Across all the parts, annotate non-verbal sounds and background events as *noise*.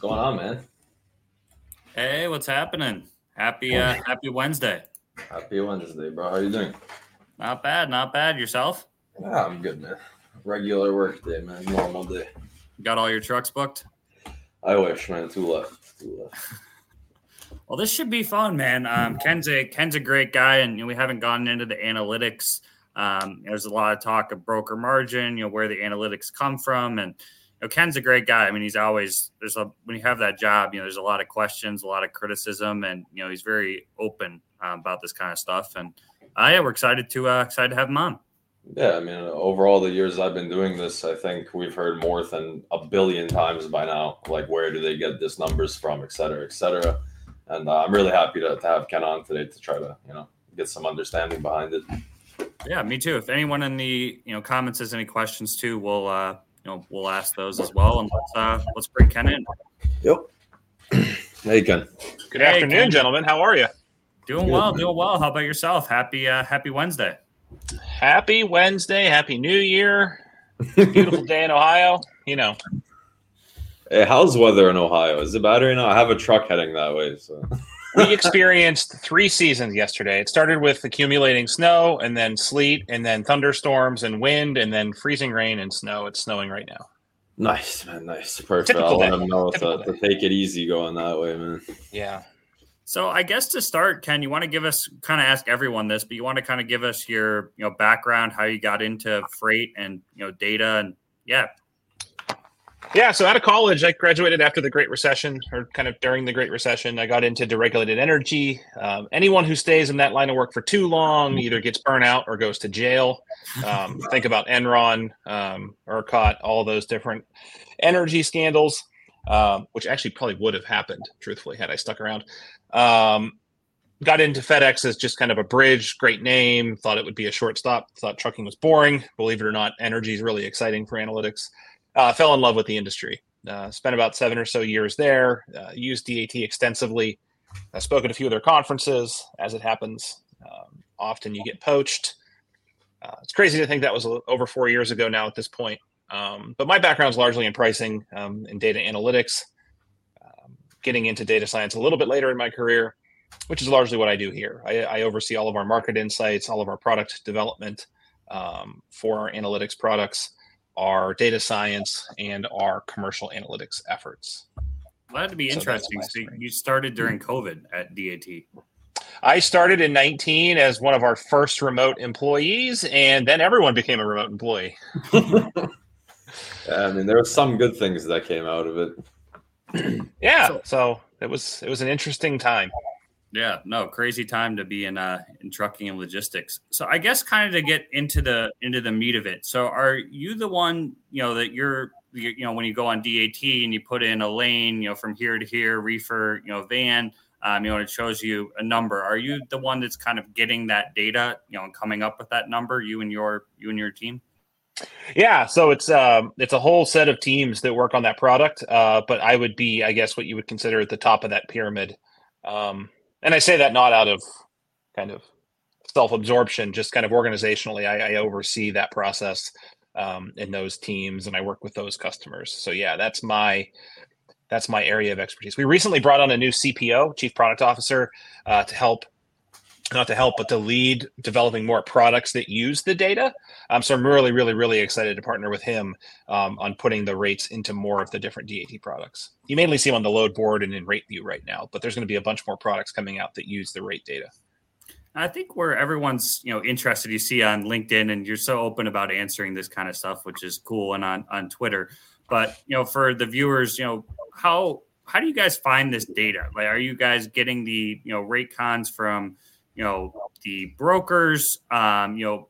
going on, man? Hey, what's happening? Happy uh, happy Wednesday. Happy Wednesday, bro. How you doing? Not bad, not bad. Yourself? Yeah, I'm good, man. Regular work day, man. Normal day. Got all your trucks booked? I wish, man. Two left. Two left. *laughs* Well, this should be fun, man. Um, Ken's a Ken's a great guy, and you know, we haven't gotten into the analytics. Um, there's a lot of talk of broker margin, you know, where the analytics come from, and know, Ken's a great guy. I mean, he's always there's a when you have that job, you know, there's a lot of questions, a lot of criticism, and you know, he's very open uh, about this kind of stuff. And uh, yeah, we're excited to uh, excited to have him on. Yeah, I mean, over all the years I've been doing this, I think we've heard more than a billion times by now. Like, where do they get these numbers from, et cetera, et cetera. And uh, I'm really happy to, to have Ken on today to try to, you know, get some understanding behind it. Yeah, me too. If anyone in the you know comments has any questions too, we'll uh, you know we'll ask those as well, and let's uh, let's bring Ken in. Yep. *clears throat* hey, Ken. Good hey, afternoon, Ken. gentlemen. How are you? Doing Good. well, doing well. How about yourself? Happy uh, Happy Wednesday. Happy Wednesday. Happy New Year. Beautiful day in Ohio. You know. Hey, how's weather in Ohio? Is it bad right now? I have a truck heading that way. So we experienced three seasons yesterday. It started with accumulating snow and then sleet and then thunderstorms and wind and then freezing rain and snow. It's snowing right now. Nice, man. Nice. Perfect. I'll let them know to, uh, to, take it easy going that way, man. Yeah. So I guess to start, Ken, you want to give us kind of ask everyone this, but you want to kind of give us your you know background, how you got into freight and you know data and yeah, yeah, so out of college, I graduated after the Great Recession, or kind of during the Great Recession. I got into deregulated energy. Um, anyone who stays in that line of work for too long either gets burnt out or goes to jail. Um, *laughs* think about Enron, um, ERCOT, all those different energy scandals, um, which actually probably would have happened, truthfully, had I stuck around. Um, got into FedEx as just kind of a bridge, great name, thought it would be a short stop, thought trucking was boring. Believe it or not, energy is really exciting for analytics uh, fell in love with the industry. Uh, spent about seven or so years there. Uh, used DAT extensively. I spoke at a few of their conferences. As it happens, um, often you get poached. Uh, it's crazy to think that was over four years ago now at this point. Um, but my background is largely in pricing um, and data analytics. Um, getting into data science a little bit later in my career, which is largely what I do here. I, I oversee all of our market insights, all of our product development um, for our analytics products our data science and our commercial analytics efforts. Well, that'd be so interesting. So you started during COVID at DAT. I started in 19 as one of our first remote employees, and then everyone became a remote employee. yeah, *laughs* I mean, there were some good things that came out of it. yeah, so, so it was it was an interesting time. Yeah, no, crazy time to be in uh in trucking and logistics. So I guess kind of to get into the into the meat of it. So are you the one, you know, that you're you know, when you go on DAT and you put in a lane, you know, from here to here, reefer, you know, van, um, you know, it shows you a number. Are you the one that's kind of getting that data, you know, and coming up with that number, you and your you and your team? Yeah, so it's um it's a whole set of teams that work on that product. Uh, but I would be, I guess, what you would consider at the top of that pyramid. Um, and I say that not out of kind of self-absorption, just kind of organizationally, I, I oversee that process um, in those teams, and I work with those customers. So yeah, that's my that's my area of expertise. We recently brought on a new CPO, Chief Product Officer, uh, to help not to help, but to lead developing more products that use the data. Um, so I'm really, really, really excited to partner with him um, on putting the rates into more of the different DAT products. You mainly see them on the load board and in rate view right now, but there's going to be a bunch more products coming out that use the rate data. I think where everyone's you know interested, you see on LinkedIn, and you're so open about answering this kind of stuff, which is cool, and on on Twitter. But you know, for the viewers, you know how how do you guys find this data? Like, are you guys getting the you know rate cons from you know the brokers, um, you know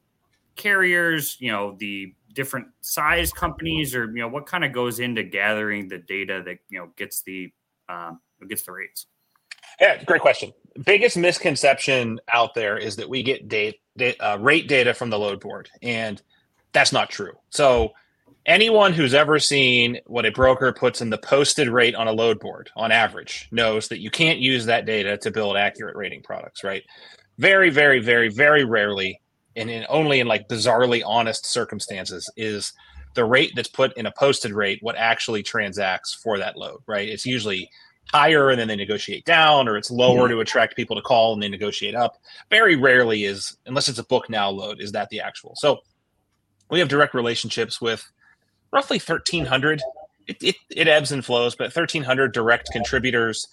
carriers, you know the different size companies, or you know what kind of goes into gathering the data that you know gets the um, gets the rates. Yeah, great question. Biggest misconception out there is that we get date, date uh, rate data from the load board, and that's not true. So anyone who's ever seen what a broker puts in the posted rate on a load board on average knows that you can't use that data to build accurate rating products, right? Very, very, very, very rarely, and in only in like bizarrely honest circumstances, is the rate that's put in a posted rate what actually transacts for that load, right? It's usually higher and then they negotiate down, or it's lower mm-hmm. to attract people to call and they negotiate up. Very rarely is, unless it's a book now load, is that the actual. So we have direct relationships with roughly 1,300. It, it, it ebbs and flows, but 1,300 direct contributors.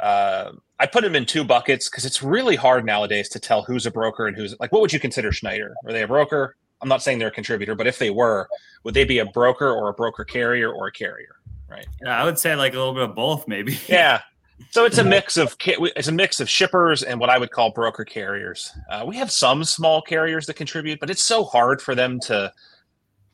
Uh, I put them in two buckets because it's really hard nowadays to tell who's a broker and who's like, what would you consider Schneider? Are they a broker? I'm not saying they're a contributor, but if they were, would they be a broker or a broker carrier or a carrier? Right. Yeah, I would say like a little bit of both, maybe. *laughs* yeah. So it's a mix of it's a mix of shippers and what I would call broker carriers. Uh, we have some small carriers that contribute, but it's so hard for them to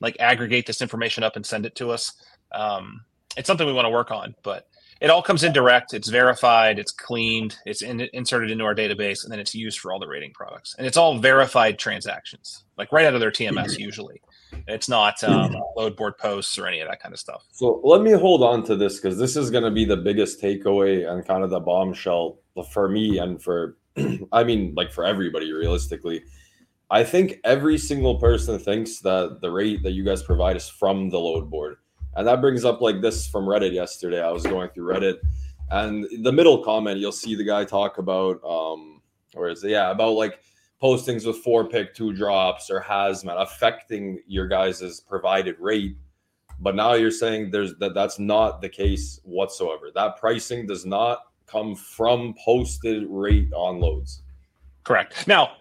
like aggregate this information up and send it to us. Um, it's something we want to work on, but it all comes in direct. It's verified. It's cleaned. It's in, inserted into our database, and then it's used for all the rating products. And it's all verified transactions, like right out of their TMS mm-hmm. usually. It's not um, load board posts or any of that kind of stuff. So let me hold on to this because this is going to be the biggest takeaway and kind of the bombshell for me and for, *clears throat* I mean, like for everybody realistically. I think every single person thinks that the rate that you guys provide is from the load board. And that brings up like this from Reddit yesterday. I was going through Reddit and the middle comment, you'll see the guy talk about, um, or is it? Yeah, about like, postings with four pick two drops or hazmat affecting your guys' provided rate but now you're saying there's that that's not the case whatsoever that pricing does not come from posted rate on loads correct now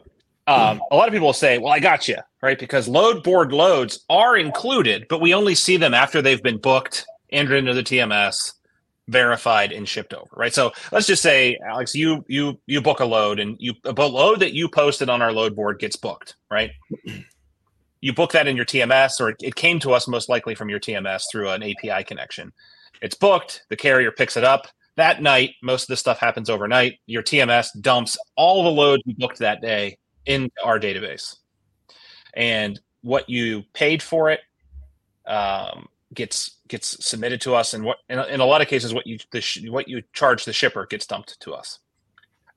um, a lot of people will say well i got you right because load board loads are included but we only see them after they've been booked entered into the tms verified and shipped over, right? So let's just say, Alex, you you you book a load and you a load that you posted on our load board gets booked, right? You book that in your TMS, or it came to us most likely from your TMS through an API connection. It's booked. The carrier picks it up that night. Most of this stuff happens overnight. Your TMS dumps all the loads you booked that day into our database, and what you paid for it um, gets gets submitted to us, and what in, in a lot of cases, what you the, what you charge the shipper gets dumped to us.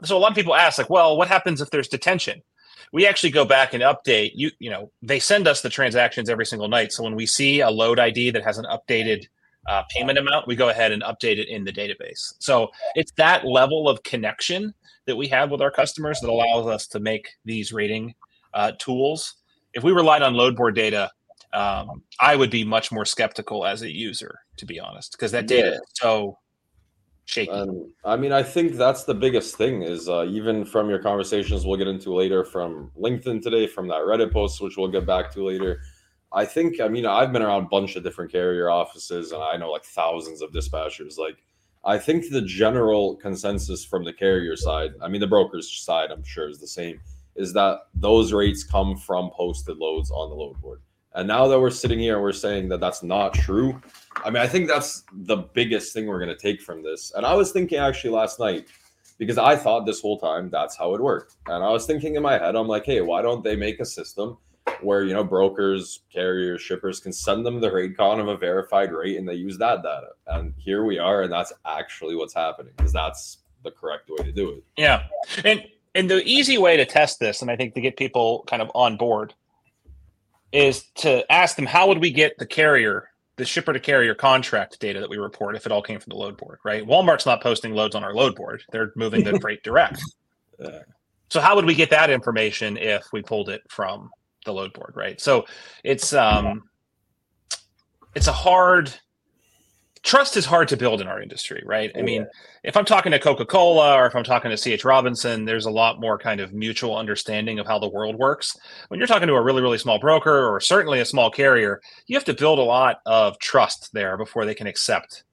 So a lot of people ask, like, well, what happens if there's detention? We actually go back and update. You you know they send us the transactions every single night. So when we see a load ID that has an updated uh, payment amount, we go ahead and update it in the database. So it's that level of connection that we have with our customers that allows us to make these rating uh, tools. If we relied on load board data, um, I would be much more skeptical as a user, to be honest, because that data yeah. is so shaky. And I mean, I think that's the biggest thing is uh, even from your conversations we'll get into later from LinkedIn today, from that Reddit post, which we'll get back to later. I think, I mean, I've been around a bunch of different carrier offices and I know like thousands of dispatchers. Like, I think the general consensus from the carrier side, I mean, the broker's side, I'm sure is the same, is that those rates come from posted loads on the load board. And now that we're sitting here and we're saying that that's not true, I mean, I think that's the biggest thing we're going to take from this. And I was thinking actually last night, because I thought this whole time that's how it worked. And I was thinking in my head, I'm like, hey, why don't they make a system where, you know, brokers, carriers, shippers can send them the rate con of a verified rate and they use that data. And here we are. And that's actually what's happening because that's the correct way to do it. Yeah. And, and the easy way to test this, and I think to get people kind of on board, is to ask them how would we get the carrier the shipper to carrier contract data that we report if it all came from the load board right walmart's not posting loads on our load board they're moving the *laughs* freight direct so how would we get that information if we pulled it from the load board right so it's um it's a hard trust is hard to build in our industry, right? I mean, if I'm talking to Coca Cola or if I'm talking to CH Robinson, there's a lot more kind of mutual understanding of how the world works. When you're talking to a really, really small broker or certainly a small carrier, you have to build a lot of trust there before they can accept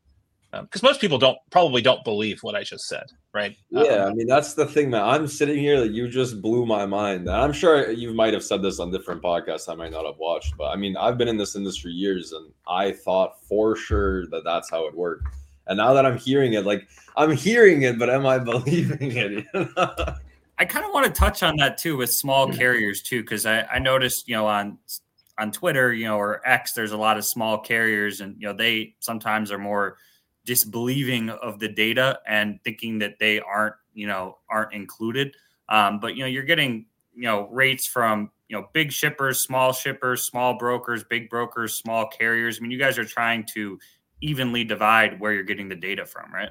because um, most people don't probably don't believe what I just said, right? Yeah, um, I mean that's the thing, man. I'm sitting here that you just blew my mind. And I'm sure you might have said this on different podcasts I might not have watched, but I mean I've been in this industry years, and I thought for sure that that's how it worked. And now that I'm hearing it, like I'm hearing it, but am I *laughs* believing it? I kind of want to touch on that too with small carriers too, because I, I noticed you know on on Twitter, you know, or X, there's a lot of small carriers, and you know they sometimes are more disbelieving of the data and thinking that they aren't you know aren't included um, but you know you're getting you know rates from you know big shippers, small shippers, small brokers, big brokers, small carriers. I mean, you guys are trying to evenly divide where you're getting the data from, right?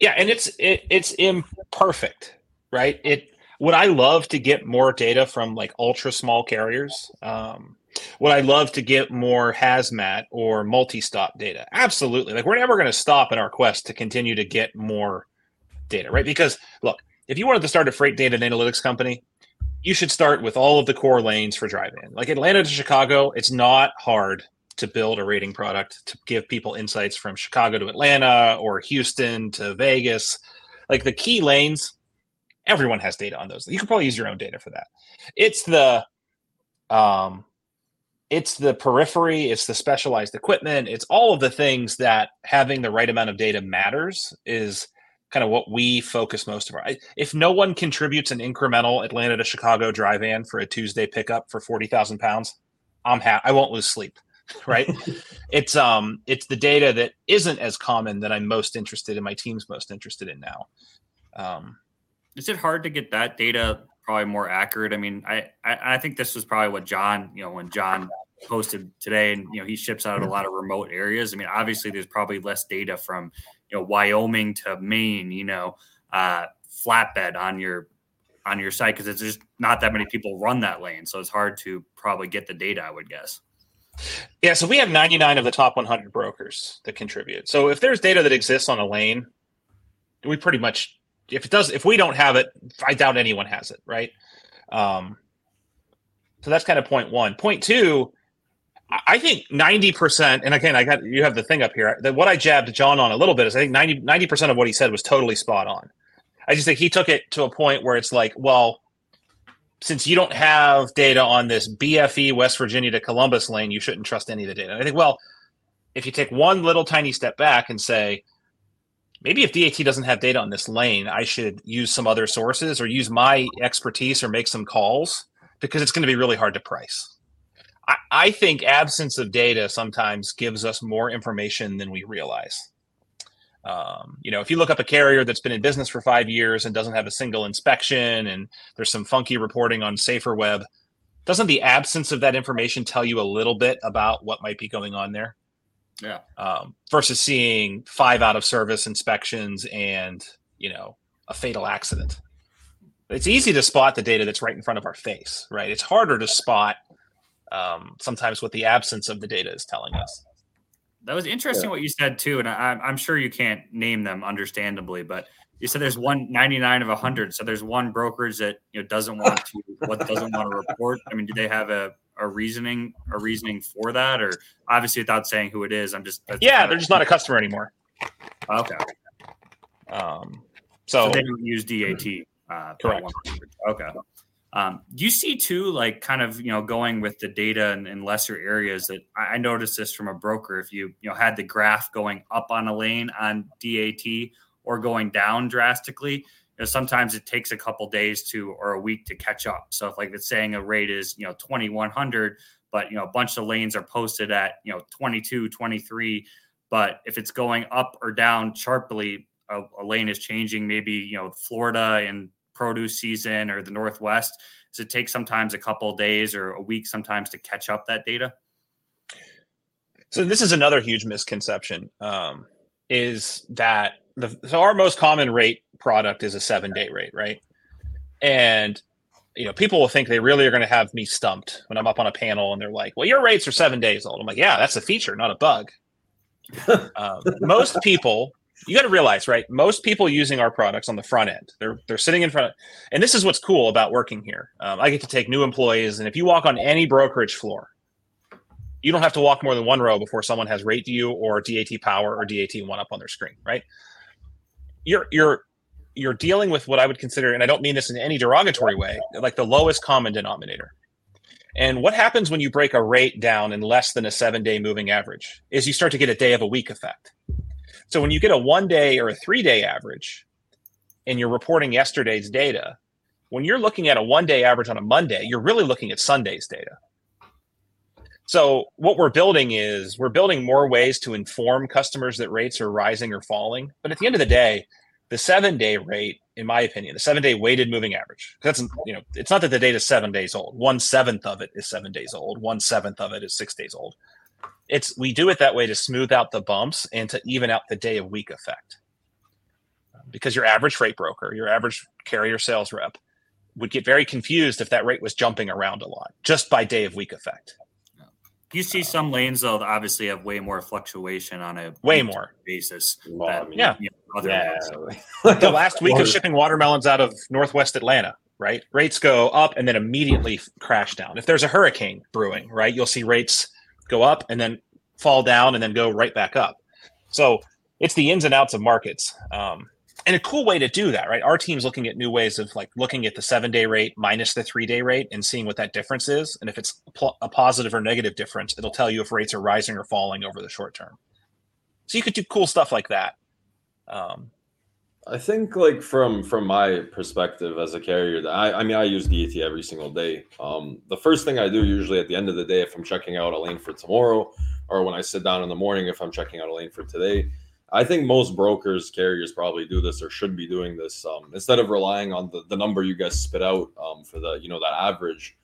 Yeah, and it's it, it's imperfect, right? It would I love to get more data from like ultra small carriers? Um, would I love to get more hazmat or multi-stop data? Absolutely. Like we're never going to stop in our quest to continue to get more data, right? Because look, if you wanted to start a freight data and analytics company, you should start with all of the core lanes for dry van. Like Atlanta to Chicago, it's not hard to build a rating product to give people insights from Chicago to Atlanta or Houston to Vegas. Like the key lanes, everyone has data on those. You could probably use your own data for that. It's the um it's the periphery, it's the specialized equipment, it's all of the things that having the right amount of data matters is kind of what we focus most of our. If no one contributes an incremental Atlanta to Chicago dry van for a Tuesday pickup for forty thousand pounds, I'm happy. I won't lose sleep. *laughs* Right? *laughs* it's um, it's the data that isn't as common that I'm most interested in. My team's most interested in now. Um, is it hard to get that data probably more accurate? I mean, I, I, I think this was probably what John, you know, when John posted today, and you know, he ships out a lot of remote areas. I mean, obviously, there's probably less data from you know Wyoming to Maine, you know, uh, flatbed on your on your site because it's just not that many people run that lane, so it's hard to probably get the data. I would guess. Yeah, so we have 99 of the top 100 brokers that contribute. So if there's data that exists on a lane, we pretty much if it does if we don't have it i doubt anyone has it right? Um so that's kind of point one. Point two i think 90% and again i got you have the thing up here that what i jabbed john on a little bit is i think 90 90% of what he said was totally spot on. I just think he took it to a point where it's like well since you don't have data on this bfe west virginia to columbus lane you shouldn't trust any of the data. I think well if you take one little tiny step back and say maybe if DAT doesn't have data on this lane, I should use some other sources or use my expertise or make some calls because it's going to be really hard to price. I, I think absence of data sometimes gives us more information than we realize. Um, you know, if you look up a carrier that's been in business for five years and doesn't have a single inspection, and there's some funky reporting on SaferWeb, doesn't the absence of that information tell you a little bit about what might be going on there? Yeah. Um, versus seeing five out of service inspections and you know a fatal accident. It's easy to spot the data that's right in front of our face, right? It's harder to spot um, sometimes what the absence of the data is telling us. That was interesting yeah. what you said too, and I, I'm sure you can't name them, understandably, but you said there's one 99 of 100 so there's one brokerage that you know doesn't want to what doesn't want to report. I mean do they have a a reasoning a reasoning for that? Or obviously without saying who it is i'm just yeah they're just not a customer anymore. Okay. Um so, so they don't use dat uh correct. okay. Um, do you see too, like kind of you know going with the data in, in lesser areas that I, I noticed this from a broker. If you you know had the graph going up on a lane on DAT or going down drastically, you know, sometimes it takes a couple days to or a week to catch up. So if like it's saying a rate is, you know, 2100, but you know, a bunch of lanes are posted at, you know, 22, 23, but if it's going up or down sharply, a, a lane is changing, maybe, you know, Florida and produce season or the Northwest, does it take sometimes a couple days or a week sometimes to catch up that data? So this is another huge misconception um, is that the so our most common rate product is a seven day rate, right? And you know, people will think they really are going to have me stumped when I'm up on a panel and they're like, "Well, your rates are seven days old." I'm like, "Yeah, that's a feature, not a bug." *laughs* um, most people, you got to realize, right? Most people using our products on the front end, they're they're sitting in front of, and this is what's cool about working here. Um, I get to take new employees, and if you walk on any brokerage floor, you don't have to walk more than one row before someone has rate view or DAT power or DAT one up on their screen, right? You're you're you're dealing with what I would consider, and I don't mean this in any derogatory way, like the lowest common denominator. And what happens when you break a rate down in less than a seven day moving average is you start to get a day of a week effect. So when you get a one day or a three day average and you're reporting yesterday's data, when you're looking at a one day average on a Monday, you're really looking at Sunday's data. So what we're building is we're building more ways to inform customers that rates are rising or falling. But at the end of the day, the seven day rate in my opinion, the seven day weighted moving average. That's mm-hmm. you know, it's not that the data is seven days old. One seventh of it is seven days old. One seventh of it is six days old. It's we do it that way to smooth out the bumps and to even out the day of week effect. Because your average freight broker, your average carrier sales rep, would get very confused if that rate was jumping around a lot just by day of week effect. You see some lanes though that obviously have way more fluctuation on a way more basis. Well, than, I mean, yeah, you know, yeah. *laughs* the last week of shipping watermelons out of Northwest Atlanta, right? Rates go up and then immediately crash down. If there's a hurricane brewing, right, you'll see rates go up and then fall down and then go right back up. So it's the ins and outs of markets. Um, and a cool way to do that, right? Our team's looking at new ways of like looking at the seven day rate minus the three day rate and seeing what that difference is. And if it's a positive or negative difference, it'll tell you if rates are rising or falling over the short term. So you could do cool stuff like that. Um, I think like from from my perspective as a carrier, I, I mean I use DAT every single day. Um, the first thing I do usually at the end of the day, if I'm checking out a lane for tomorrow, or when I sit down in the morning, if I'm checking out a lane for today, I think most brokers, carriers probably do this or should be doing this. Um, instead of relying on the, the number you guys spit out um, for the, you know, that average.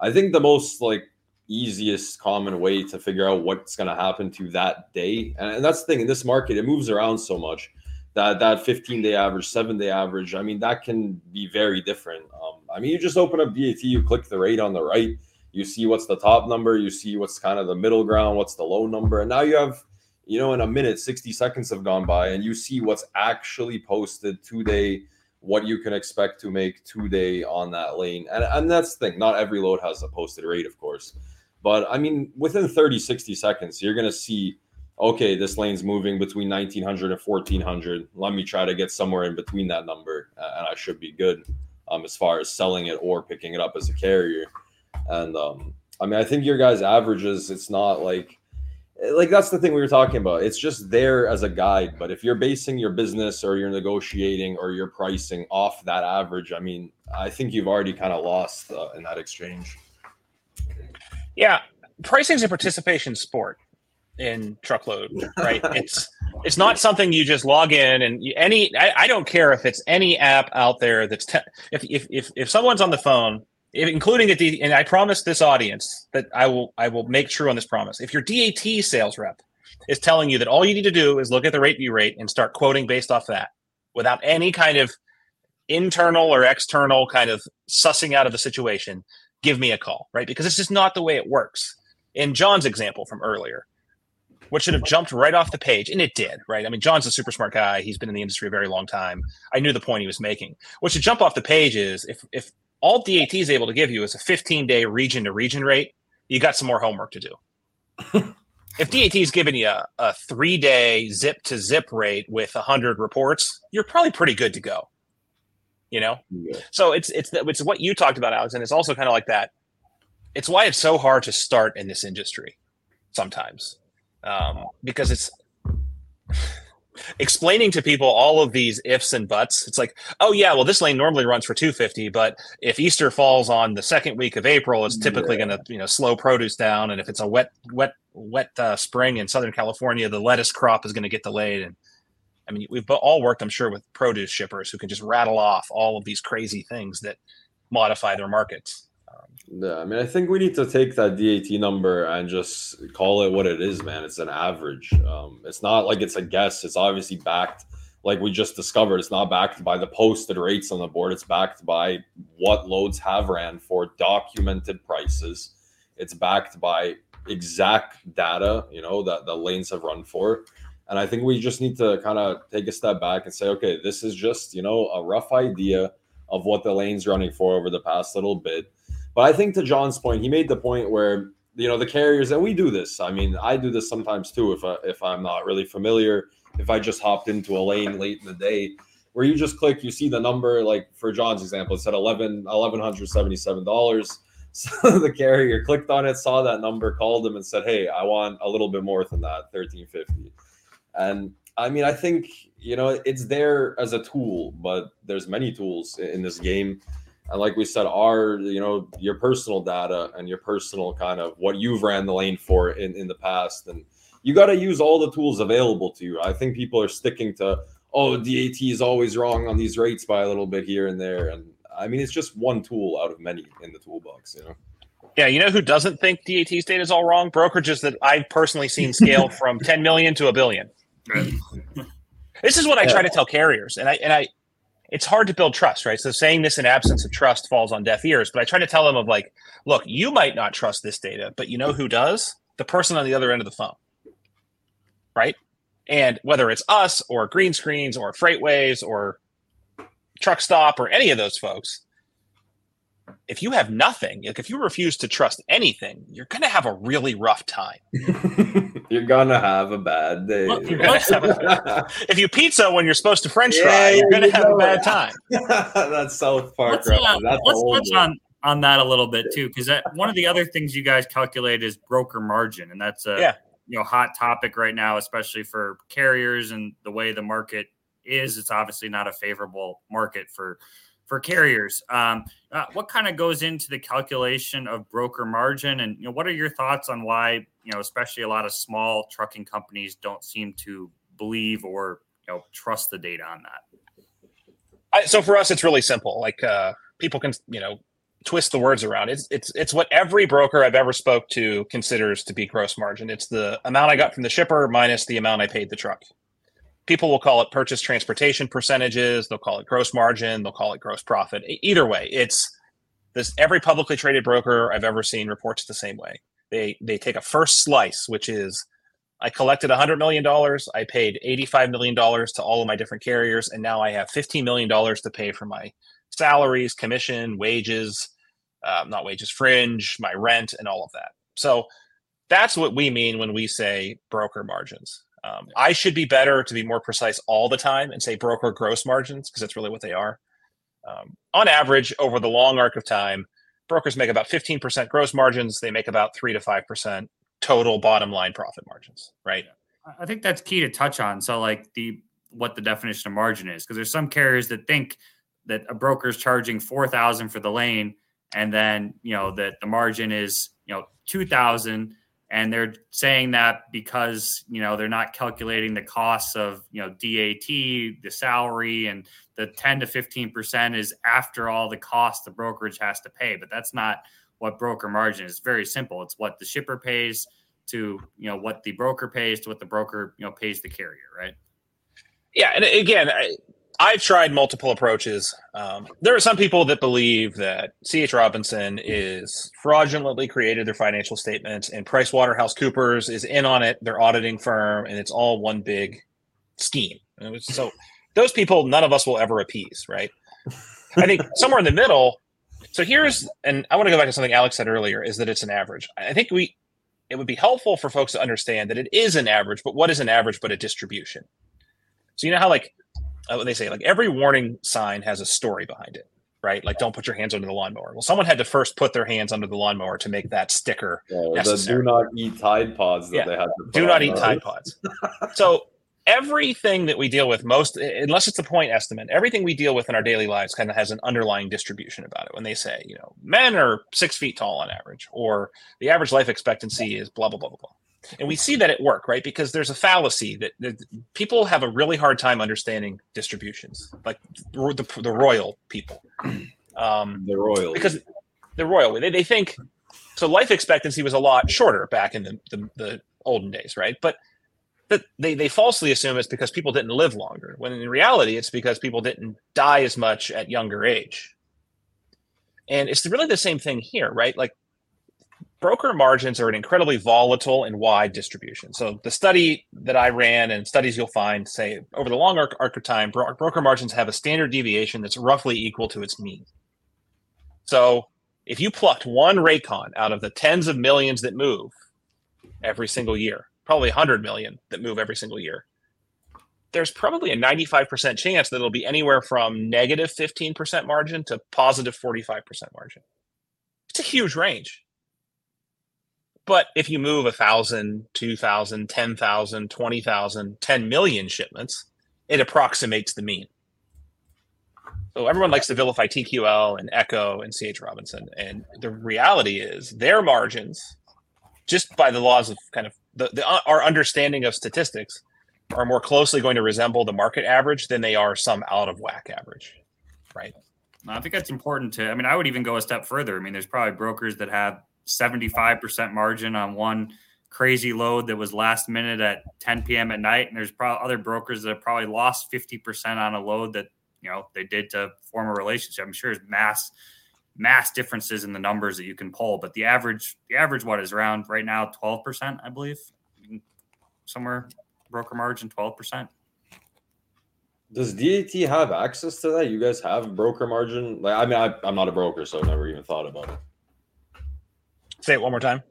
I think the most like easiest common way to figure out what's going to happen to that day. And, and that's the thing in this market, it moves around so much that that 15 day average, seven day average, I mean, that can be very different. Um, I mean, you just open up DAT, you click the rate on the right, you see what's the top number, you see what's kind of the middle ground, what's the low number. And now you have you know, in a minute, 60 seconds have gone by, and you see what's actually posted today, what you can expect to make today on that lane. And, and that's the thing, not every load has a posted rate, of course. But I mean, within 30, 60 seconds, you're going to see, okay, this lane's moving between 1900 and 1400. Let me try to get somewhere in between that number, and I should be good um, as far as selling it or picking it up as a carrier. And um, I mean, I think your guys' averages, it's not like, like that's the thing we were talking about. It's just there as a guide. But if you're basing your business or you're negotiating or you're pricing off that average, I mean, I think you've already kind of lost uh, in that exchange. Yeah, pricing is a participation sport in truckload, right? *laughs* it's it's not something you just log in and you, any. I, I, don't care if it's any app out there that's te- if, if if if someone's on the phone including a D, and I promise this audience that I will I will make true on this promise. If your DAT sales rep is telling you that all you need to do is look at the rate view rate and start quoting based off that without any kind of internal or external kind of sussing out of the situation, give me a call, right? Because it's just not the way it works. In John's example from earlier, what should have jumped right off the page, and it did, right? I mean, John's a super smart guy. He's been in the industry a very long time. I knew the point he was making. What should jump off the page is if if all DAT is able to give you is a 15 day region to region rate. You got some more homework to do. *laughs* if DAT is giving you a, a three day zip to zip rate with 100 reports, you're probably pretty good to go. You know, yeah. so it's it's it's what you talked about, Alex, and it's also kind of like that. It's why it's so hard to start in this industry sometimes um, because it's explaining to people all of these ifs and buts. It's like, oh yeah, well this lane normally runs for 250, but if Easter falls on the second week of April, it's typically yeah. going to you know slow produce down, and if it's a wet wet wet uh, spring in Southern California, the lettuce crop is going to get delayed. And I mean, we've all worked, I'm sure, with produce shippers who can just rattle off all of these crazy things that modify their markets. Yeah, I mean, I think we need to take that DAT number and just call it what it is, man. It's an average. Um, it's not like it's a guess. It's obviously backed, like we just discovered. It's not backed by the posted rates on the board. It's backed by what loads have ran for documented prices. It's backed by exact data, you know, that the lanes have run for. And I think we just need to kind of take a step back and say, okay, this is just, you know, a rough idea of what the lane's running for over the past little bit but I think to John's point, he made the point where you know the carriers, and we do this. I mean, I do this sometimes too. If I, if I'm not really familiar, if I just hopped into a lane late in the day, where you just click, you see the number. Like for John's example, it said eleven eleven hundred seventy seven dollars. *laughs* So the carrier clicked on it, saw that number, called him, and said, "Hey, I want a little bit more than that, thirteen fifty. And I mean, I think you know it's there as a tool, but there's many tools in this game and like we said our you know your personal data and your personal kind of what you've ran the lane for in in the past and you got to use all the tools available to you i think people are sticking to oh, DAT is always wrong on these rates by a little bit here and there. And I mean, it's just one tool out of many in the toolbox, you know. Yeah, you know who doesn't think DAT's data is all wrong? Brokerages that I've personally seen scale *laughs* from 10 million to a billion. this is what I try to tell carriers, and I and I, it's hard to build trust, right? So saying this in absence of trust falls on deaf ears. But I try to tell them of like, look, you might not trust this data, but you know who does? The person on the other end of the phone, right? And whether it's us or Greenscreens or FreightWaves or Truckstop or any of those folks, if you have nothing, like if you refuse to trust anything, you're going to have a really rough time. *laughs* you're going to have a bad day. Well, a, *laughs* *laughs* if you pizza when you're supposed to French fry, yeah, you're going to have a bad time. That's South Park. Let's, uh, let's touch on, on that a little bit too, because one of the other things you guys calculate is broker margin, and that's a yeah. you know hot topic right now, especially for carriers and the way the market is. It's obviously not a favorable market for for carriers. Um, uh, what kind of goes into the calculation of broker margin, and you know, what are your thoughts on why you know, especially a lot of small trucking companies don't seem to believe or you know trust the data on that? I, so for us, it's really simple. Like uh, people can you know twist the words around. It's it's it's what every broker I've ever spoke to considers to be gross margin. It's the amount I got from the shipper minus the amount I paid the truck people will call it purchase transportation percentages. They'll call it gross margin. They'll call it gross profit. Either way it's this every publicly traded broker i've ever seen reports the same way. They they take a first slice which is i collected $100 million i paid $85 million to all of my different carriers and now i have $15 million to pay for my salaries commission wages uh, not wages fringe my rent and all of that. So that's what we mean when we say broker margins um, I should be better to be more precise all the time and say broker gross margins because that's really what they are. Um, on average, over the long arc of time, brokers make about 15% gross margins. They make about three to 5% total bottom line profit margins, right? I think that's key to touch on. So, like the what the definition of margin is, because there's some carriers that think that a broker is charging 4000 for the lane and then you know that the margin is you know 2000 and they're saying that because you know they're not calculating the costs of you know DAT, the salary, and the 10 to 15 percent is after all the costs the brokerage has to pay. But that's not what broker margin is. It's very simple. It's what the shipper pays to you know what the broker pays to what the broker you know pays the carrier, right? Yeah, and again, I've tried multiple approaches. Um, there are some people that believe that C.H. Robinson is fraudulently created their financial statements and PricewaterhouseCoopers is in on it, their auditing firm, and it's all one big scheme. so those people, none of us will ever appease, right? *laughs* I think somewhere in the middle. So here's, and I want to go back to something Alex said earlier, is that it's an average. I think we, it would be helpful for folks to understand that it is an average, but what is an average but a distribution? So you know how like what they say like every warning sign has a story behind it right? Like, don't put your hands under the lawnmower. Well, someone had to first put their hands under the lawnmower to make that sticker. Yeah, the do not eat Tide Pods that yeah. they had to do not eat Tide Pods. so everything that we deal with, most unless it's a point estimate, everything we deal with in our daily lives kind of has an underlying distribution about it. When they say, you know, men are six feet tall on average, or the average life expectancy is blah blah blah blah blah and we see that at work right? Because there's a fallacy that, that people have a really hard time understanding distributions like the, the royal people. Um, the royal. because the royal they, they think so life expectancy was a lot shorter back in the, the, the olden days right? But but they, they falsely assume it's because people didn't live longer when in reality it's because people didn't die as much at younger age. And it's really the same thing here right? Like broker margins are an incredibly volatile and wide distribution. So the study that I ran and studies you'll find say over the long arc, arc of time, bro- broker margins have a standard deviation that's roughly equal to its mean. So if you plucked one rate con out of the tens of millions that move every single year, probably 100 million that move every single year, there's probably a 95% chance that it'll be anywhere from negative 15% margin to positive 45% margin. It's a huge range. But if you move a thousand, two thousand, ten thousand, twenty thousand, ten million shipments, it approximates the mean. So everyone likes to vilify TQL and Echo and CH Robinson. And the reality is their margins, just by the laws of kind of the, the uh, our understanding of statistics, are more closely going to resemble the market average than they are some out of whack average, right? I think that's important to. I mean, I would even go a step further. I mean, there's probably brokers that have 75% margin on one crazy load that was last minute at 10 p.m. at night, and there's probably other brokers that have probably lost 50% on a load that you know they did to form a relationship. I'm sure there's mass mass differences in the numbers that you can pull, but the average the average what is around right now 12%, I believe, somewhere broker margin 12%. Does DAT have access to that? You guys have broker margin? Like, I mean, I, I'm not a broker, so I've never even thought about it. Say it one more time.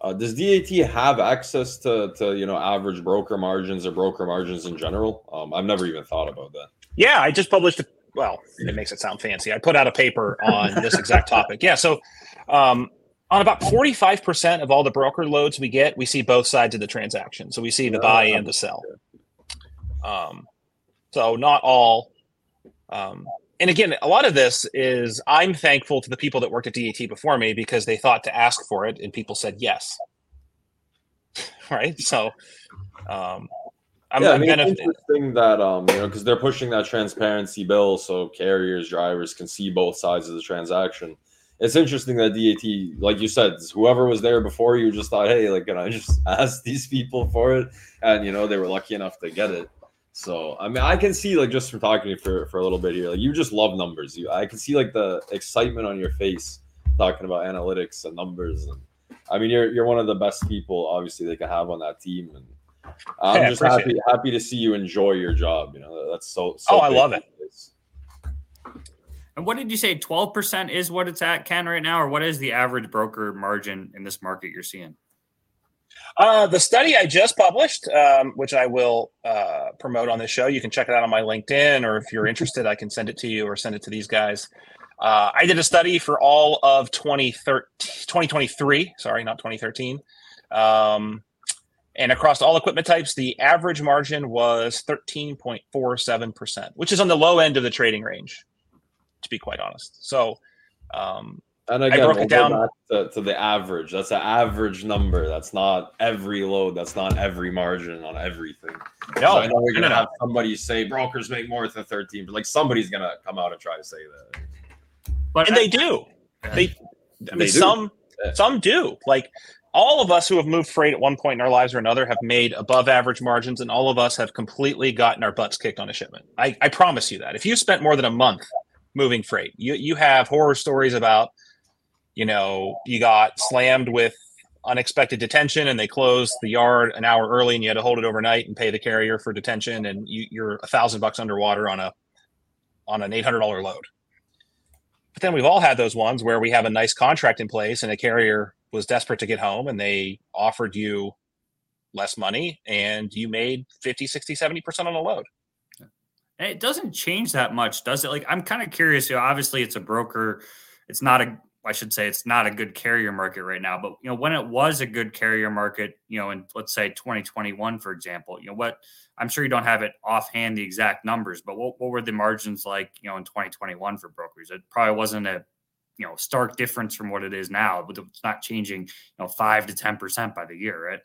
Uh, does DAT have access to, to you know average broker margins or broker margins in general? Um, I've never even thought about that. Yeah, I just published. A, well, it makes it sound fancy. I put out a paper on this exact topic. Yeah, so um, on about forty five percent of all the broker loads we get, we see both sides of the transaction. So we see the buy and the sell. Um, so not all. Um, and again, a lot of this is I'm thankful to the people that worked at DAT before me because they thought to ask for it and people said yes. *laughs* right. So, um, I'm, yeah, I I'm mean, kind it's of interesting that um, you know, because they're pushing that transparency bill, so carriers, drivers can see both sides of the transaction. It's interesting that DAT, like you said, whoever was there before you just thought, hey, like, can I just *laughs* ask these people for it? And you know, they were lucky enough to get it. So I mean, I can see like just from talking to you for, for a little bit here, like you just love numbers. You, I can see like the excitement on your face talking about analytics and numbers. And I mean, you're you're one of the best people, obviously, they can have on that team. And I'm Yeah, just happy happy to see you enjoy your job. You know, that's so. so Oh, I love it. And what did you say? 12% is what it's at, Ken, right now? Or what is the average broker margin in this market you're seeing? Uh, the study I just published, um, which I will uh, promote on this show, you can check it out on my LinkedIn, or if you're interested, I can send it to you or send it to these guys. Uh, I did a study for all of 2013, 2023, sorry, not 2013. Um, and across all equipment types, the average margin was 13.47%, which is on the low end of the trading range, to be quite honest. So, um, And again, broke we'll it go down- back to, to the average. That's an average number. That's not every load. That's not every margin on everything. no, So I know we're gonna no. have somebody say brokers make more than 13, but like somebody's gonna come out and try to say that. But and they do. They, I mean, do. some Yeah. some do. Like all of us who have moved freight at one point in our lives or another have made above average margins, and all of us have completely gotten our butts kicked on a shipment. I, I promise you that. If you spent more than a month moving freight, you you have horror stories about, you know, you got slammed with unexpected detention and they closed the yard an hour early and you had to hold it overnight and pay the carrier for detention and you, you're a thousand bucks underwater on a on an eight hundred dollar load. But then we've all had those ones where we have a nice contract in place and a carrier was desperate to get home and they offered you less money and you made 50, 60, 70% on a load. And it doesn't change that much, does it? Like, I'm kind of curious. You know, obviously, it's a broker. It's not a. I should say it's not a good carrier market right now. But you know, when it was a good carrier market, you know, in let's say 2021, for example, you know, what I'm sure you don't have it offhand the exact numbers, but what, what were the margins like, you know, in 2021 for brokers? It probably wasn't a you know stark difference from what it is now, but it's not changing, you know, five to ten percent by the year, right?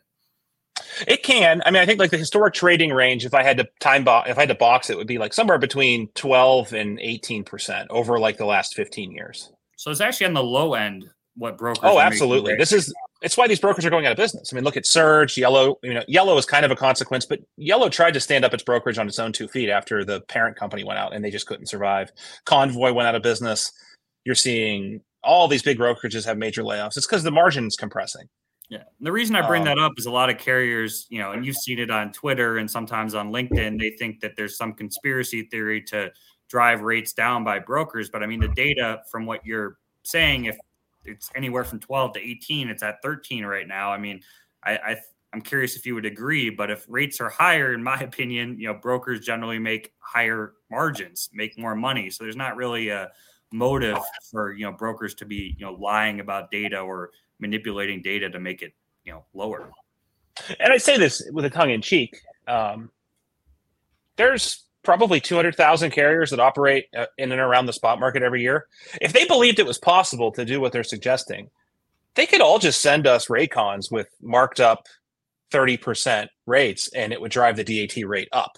It can. I mean, I think like the historic trading range, if I had to time box, if I had to box, it would be like somewhere between 12 and 18% over like the last 15 years. So it's actually on the low end what brokers. Oh, absolutely. This is it's why these brokers are going out of business. I mean, look at Surge, Yellow. You know, Yellow is kind of a consequence, but Yellow tried to stand up its brokerage on its own two feet after the parent company went out, and they just couldn't survive. Convoy went out of business. You're seeing all these big brokerages have major layoffs. It's because the margin's compressing. Yeah. And the reason I bring Um, that up is a lot of carriers, you know, and you've seen it on Twitter and sometimes on LinkedIn, they think that there's some conspiracy theory to drive rates down by brokers. But I mean, the data from what you're saying, if it's anywhere from 12 to 18, it's at 13 right now. I mean, I, I I'm curious if you would agree, but if rates are higher, in my *laughs* opinion, you know, brokers generally make higher margins, make more money. So there's not really a motive for you know brokers to be you know lying about data or manipulating data to make it you know lower. And I say this with a tongue in cheek. Um, there's probably 200,000 carriers that operate uh, in and around the spot market every year. If they believed it was possible to do what they're suggesting, they could all just send us rate cons with marked up 30% rates and it would drive the DAT rate up.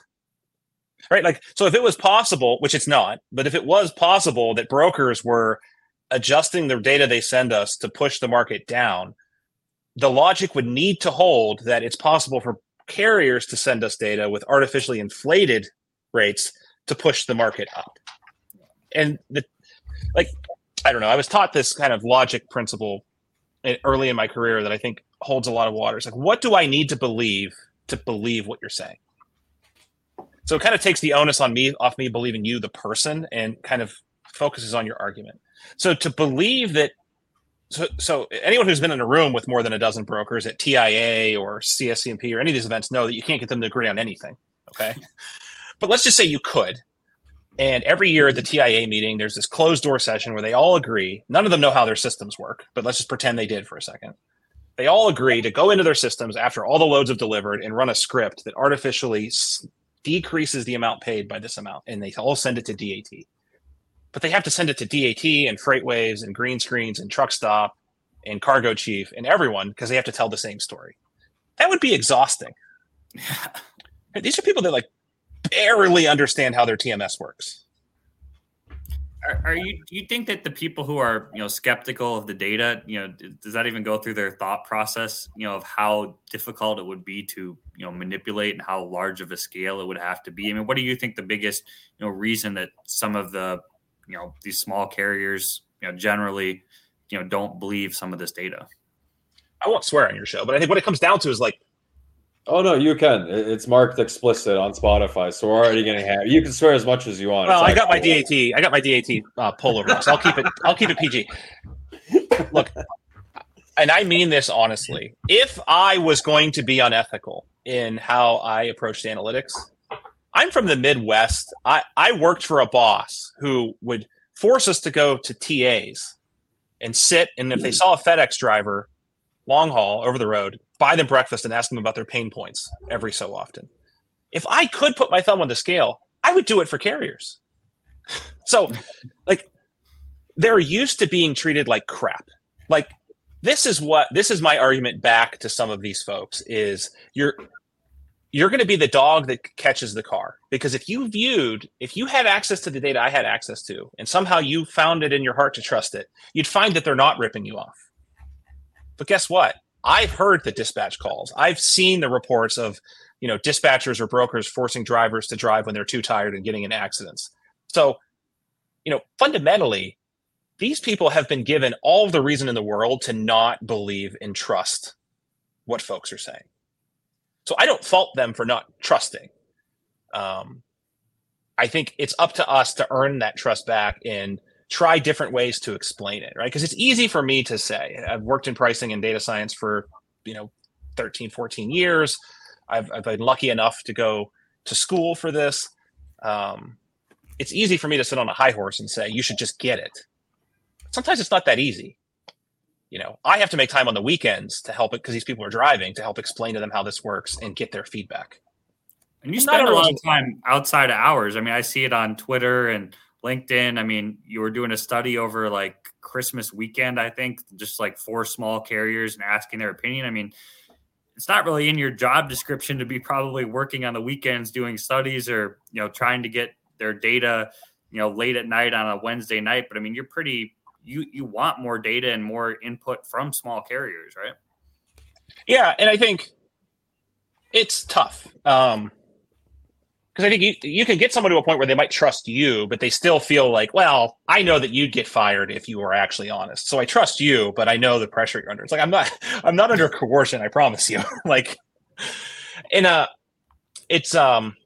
Right? Like, so if it was possible, which it's not, but if it was possible that brokers were adjusting the data they send us to push the market down, the logic would need to hold that it's possible for carriers to send us data with artificially inflated rates to push the market up. And the like I don't know, I was taught this kind of logic principle early in my career that I think holds a lot of water. It's like what do I need to believe to believe what you're saying? So it kind of takes the onus on me off me believing you the person and kind of focuses on your argument. So to believe that so, so anyone who's been in a room with more than a dozen brokers at TIA or CSCMP or any of these events know that you can't get them to agree on anything. Okay. *laughs* but let's just say you could. And every year at the TIA meeting, there's this closed door session where they all agree. None of them know how their systems work, but let's just pretend they did for a second. They all agree to go into their systems after all the loads have delivered and run a script that artificially s- decreases the amount paid by this amount. And they all send it to DAT but they have to send it to DAT and FreightWaves and Greenscreens and Truckstop and cargo chief and everyone because they have to tell the same story. That would be exhausting. *laughs* These are people that like barely understand how their TMS works. Are, are, you do you think that the people who are you know skeptical of the data you know does that even go through their thought process you know of how difficult it would be to you know manipulate and how large of a scale it would have to be i mean what do you think the biggest you know reason that some of the you know these small carriers you know generally you know don't believe some of this data i won't swear on your show but i think what it comes down to is like oh no you can. It's marked explicit on spotify so we're already going to have you can swear as much as you want. Well i got my dat i got my dat uh, pullover so i'll keep it i'll keep it pg look and i mean this honestly. If i was going to be unethical in how i approached analytics I'm from the Midwest. I, I worked for a boss who would force us to go to TAs and sit. And if they saw a FedEx driver long haul over the road, buy them breakfast and ask them about their pain points every so often. If I could put my thumb on the scale, I would do it for carriers. So, like, they're used to being treated like crap. Like, this is what this is my argument back to some of these folks is you're you're going to be the dog that catches the car because if you viewed if you had access to the data i had access to and somehow you found it in your heart to trust it you'd find that they're not ripping you off but guess what? I've heard the dispatch calls. I've seen the reports of you know dispatchers or brokers forcing drivers to drive when they're too tired and getting in accidents. So you know fundamentally these people have been given all the reason in the world to not believe and trust what folks are saying. So I don't fault them for not trusting. Um, I think it's up to us to earn that trust back and try different ways to explain it, right? Because it's easy for me to say. I've worked in pricing and data science for, you know, 13, 14 years. I've, I've been lucky enough to go to school for this. Um, it's easy for me to sit on a high horse and say, you should just get it. Sometimes it's not that easy you know, I have to make time on the weekends to help it because these people are driving to help explain to them how this works and get their feedback. And you spend a lot of time outside of hours. I mean, I see it on Twitter and LinkedIn. I mean, you were doing a study over like Christmas weekend, I think, just like four small carriers and asking their opinion. I mean, it's not really in your job description to be probably working on the weekends doing studies or, you know, trying to get their data, you know, late at night on a Wednesday night. But I mean, you're pretty you you want more data and more input from small carriers, right? Yeah, and I think it's tough. Um because I think you you can get someone to a point where they might trust you, but they still feel like, well, I know that you'd get fired if you were actually honest. So I trust you, but I know the pressure you're under. It's like I'm not *laughs* I'm not under coercion, I promise you. *laughs* like in a it's um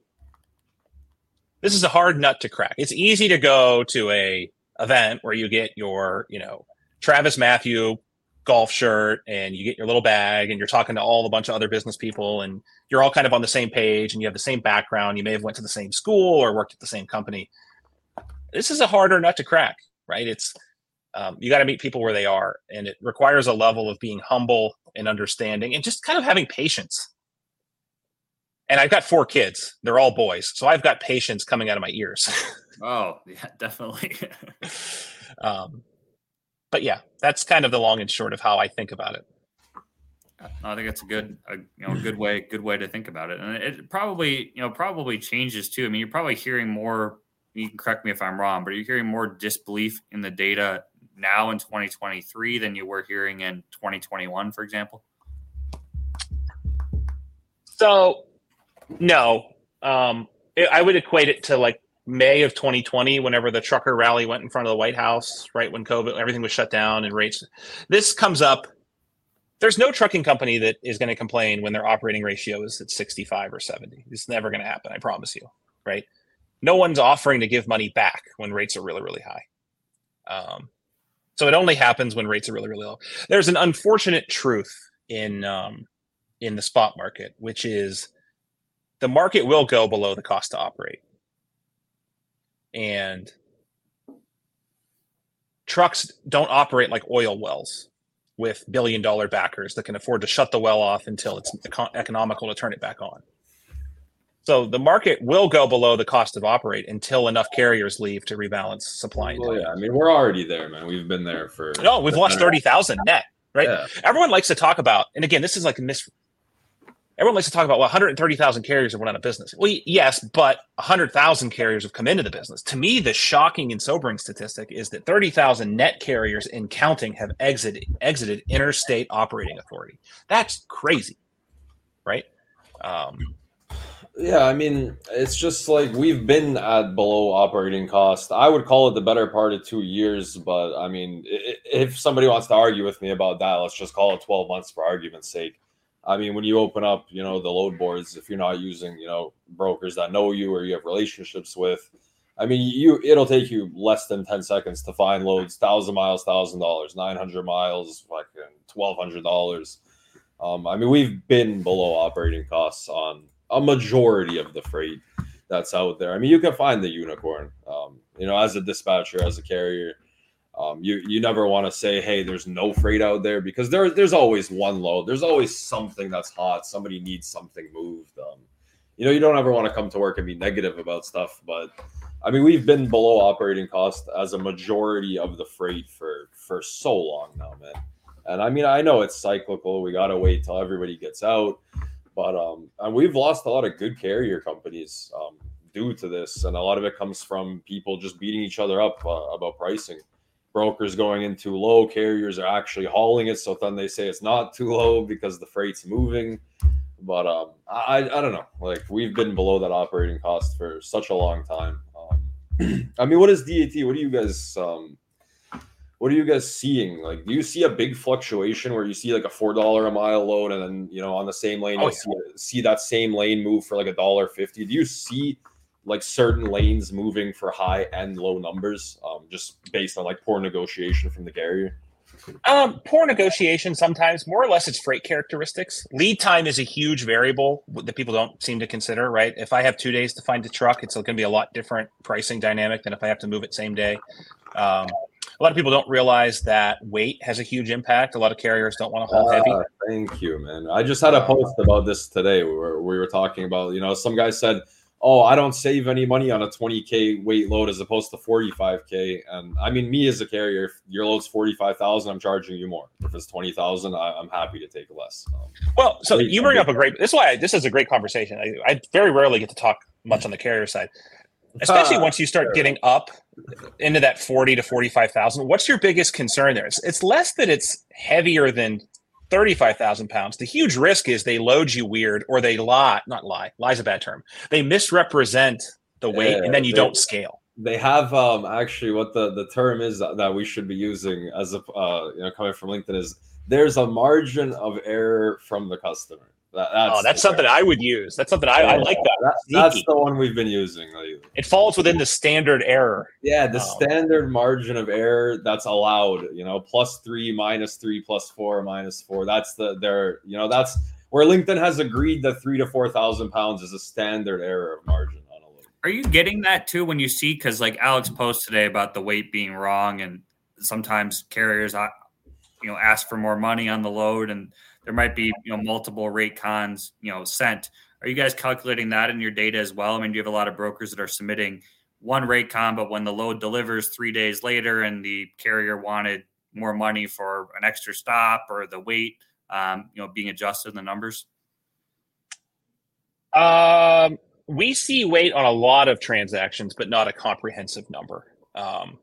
this is a hard nut to crack. It's easy to go to a event where you get your, you know, TravisMathew golf shirt and you get your little bag and you're talking to all a bunch of other business people and you're all kind of on the same page and you have the same background. You may have went to the same school or worked at the same company. This is a harder nut to crack, right? It's um, you got to meet people where they are, and it requires a level of being humble and understanding and just kind of having patience. And I've got four kids; they're all boys, so I've got patience coming out of my ears. *laughs* Oh, yeah, definitely. *laughs* um, but yeah, that's kind of the long and short of how I think about it. I think that's a good, a, you know, good way, good way to think about it. And it probably, you know, probably changes too. I mean, you're probably hearing more. You can correct me if I'm wrong, but you're hearing more disbelief in the data now in 2023 than you were hearing in 2021, for example. So, no, um, I would equate it to like May of 2020, whenever the trucker rally went in front of the White House, right when COVID, everything was shut down and rates. This comes up. There's no trucking company that is going to complain when their operating ratio is at 65 or 70. It's never going to happen. I promise you. Right. No one's offering to give money back when rates are really, really high. Um, so it only happens when rates are really, really low. There's an unfortunate truth in um, in the spot market, which is the market will go below the cost to operate and trucks don't operate like oil wells with billion dollar backers that can afford to shut the well off until it's economical to turn it back on. So the market will go below the cost of operate until enough carriers leave to rebalance supply and well, Yeah, I mean we're already there, man. We've been there for no, we've lost *laughs* thirty thousand net, right? Yeah. Everyone likes to talk about, and again, this is like mis everyone likes to talk about well 130,000 carriers have went out of business. Well, yes, but 100,000 carriers have come into the business. To me, the shocking and sobering statistic is that 30,000 net carriers in counting have exited exited interstate operating authority. That's crazy, right? Um, yeah, I mean, it's just like we've been at below operating cost. I would call it the better part of two years, but I mean, if somebody wants to argue with me about that, let's just call it 12 months for argument's sake I mean, when you open up, you know, the load boards, if you're not using, you know, brokers that know you or you have relationships with, I mean, you it'll take you less than 10 seconds to find loads, thousand miles, thousand dollars, 900 miles, like twelve hundred dollars. Um, I mean, we've been below operating costs on a majority of the freight that's out there. I mean, you can find the unicorn. Um, you know, as a dispatcher, as a carrier, um, you you never want to say, hey, there's no freight out there because there there's always one load. There's always something that's hot. Somebody needs something moved. Um, you know, you don't ever want to come to work and be negative about stuff, but I mean, we've been below operating cost as a majority of the freight for for so long now, man. And I mean, I know it's cyclical. We gotta wait till everybody gets out, but um, and we've lost a lot of good carrier companies um, due to this, and a lot of it comes from people just beating each other up uh, about pricing brokers going in too low, carriers are actually hauling it. So then they say it's not too low because the freight's moving. But um, I, I don't know. Like we've been below that operating cost for such a long time. Um, *clears throat* I mean, what is DAT? What do you guys um, what are you guys seeing? Like, do you see a big fluctuation where you see like a four dollar a mile load, and then you know on the same lane oh, you yeah. see, see that same lane move for like a dollar fifty? Do you see like certain lanes moving for high and low numbers, um, just based on like poor negotiation from the carrier? Um, poor negotiation sometimes, more or less, it's freight characteristics. Lead time is a huge variable that people don't seem to consider, right? If I have two days to find a truck, it's going to be a lot different pricing dynamic than if I have to move it same day. Um, a lot of people don't realize that weight has a huge impact. A lot of carriers don't want to haul heavy. Thank you, man. I just had a post about this today where we were talking about, you know, some guy said oh, I don't save any money on a 20k weight load as opposed to 45k. And I mean, me as a carrier, if your load's 45,000, I'm charging you more. If it's 20,000, I'm happy to take less. Um, well, so you bring up a great. This is why I, this is a great conversation. I, I, very rarely get to talk much on the carrier side, especially *laughs* once you start getting up into that 40 to 45,000. What's your biggest concern there? It's, it's less that it's heavier than 35,000 pounds. The huge risk is they load you weird or they lie, not lie, lie's a bad term. They misrepresent the weight yeah, and then you they, don't scale. They have um actually what the the term is that, that we should be using as a uh you know coming from LinkedIn is there's a margin of error from the customer. That, that's oh, that's something I would use. That's something I, yeah, I like. That. that that's the one we've been using. It falls within the standard error. Yeah, the um, standard margin of error that's allowed. You know, plus three, minus three, plus four, minus four. That's the their. You know, that's where LinkedIn has agreed that three to four thousand pounds is a standard error of margin on a load. Are you getting that too when you see? Because like Alex posted today about the weight being wrong, and sometimes carriers, uh, you know, ask for more money on the load and there might be you know multiple rate cons you know sent. Are you guys calculating that in your data as well? I mean, do you have a lot of brokers that are submitting one rate con, but when the load delivers three days later and the carrier wanted more money for an extra stop or the weight um, you know, being adjusted in the numbers? Um, we see weight on a lot of transactions, but not a comprehensive number. Um,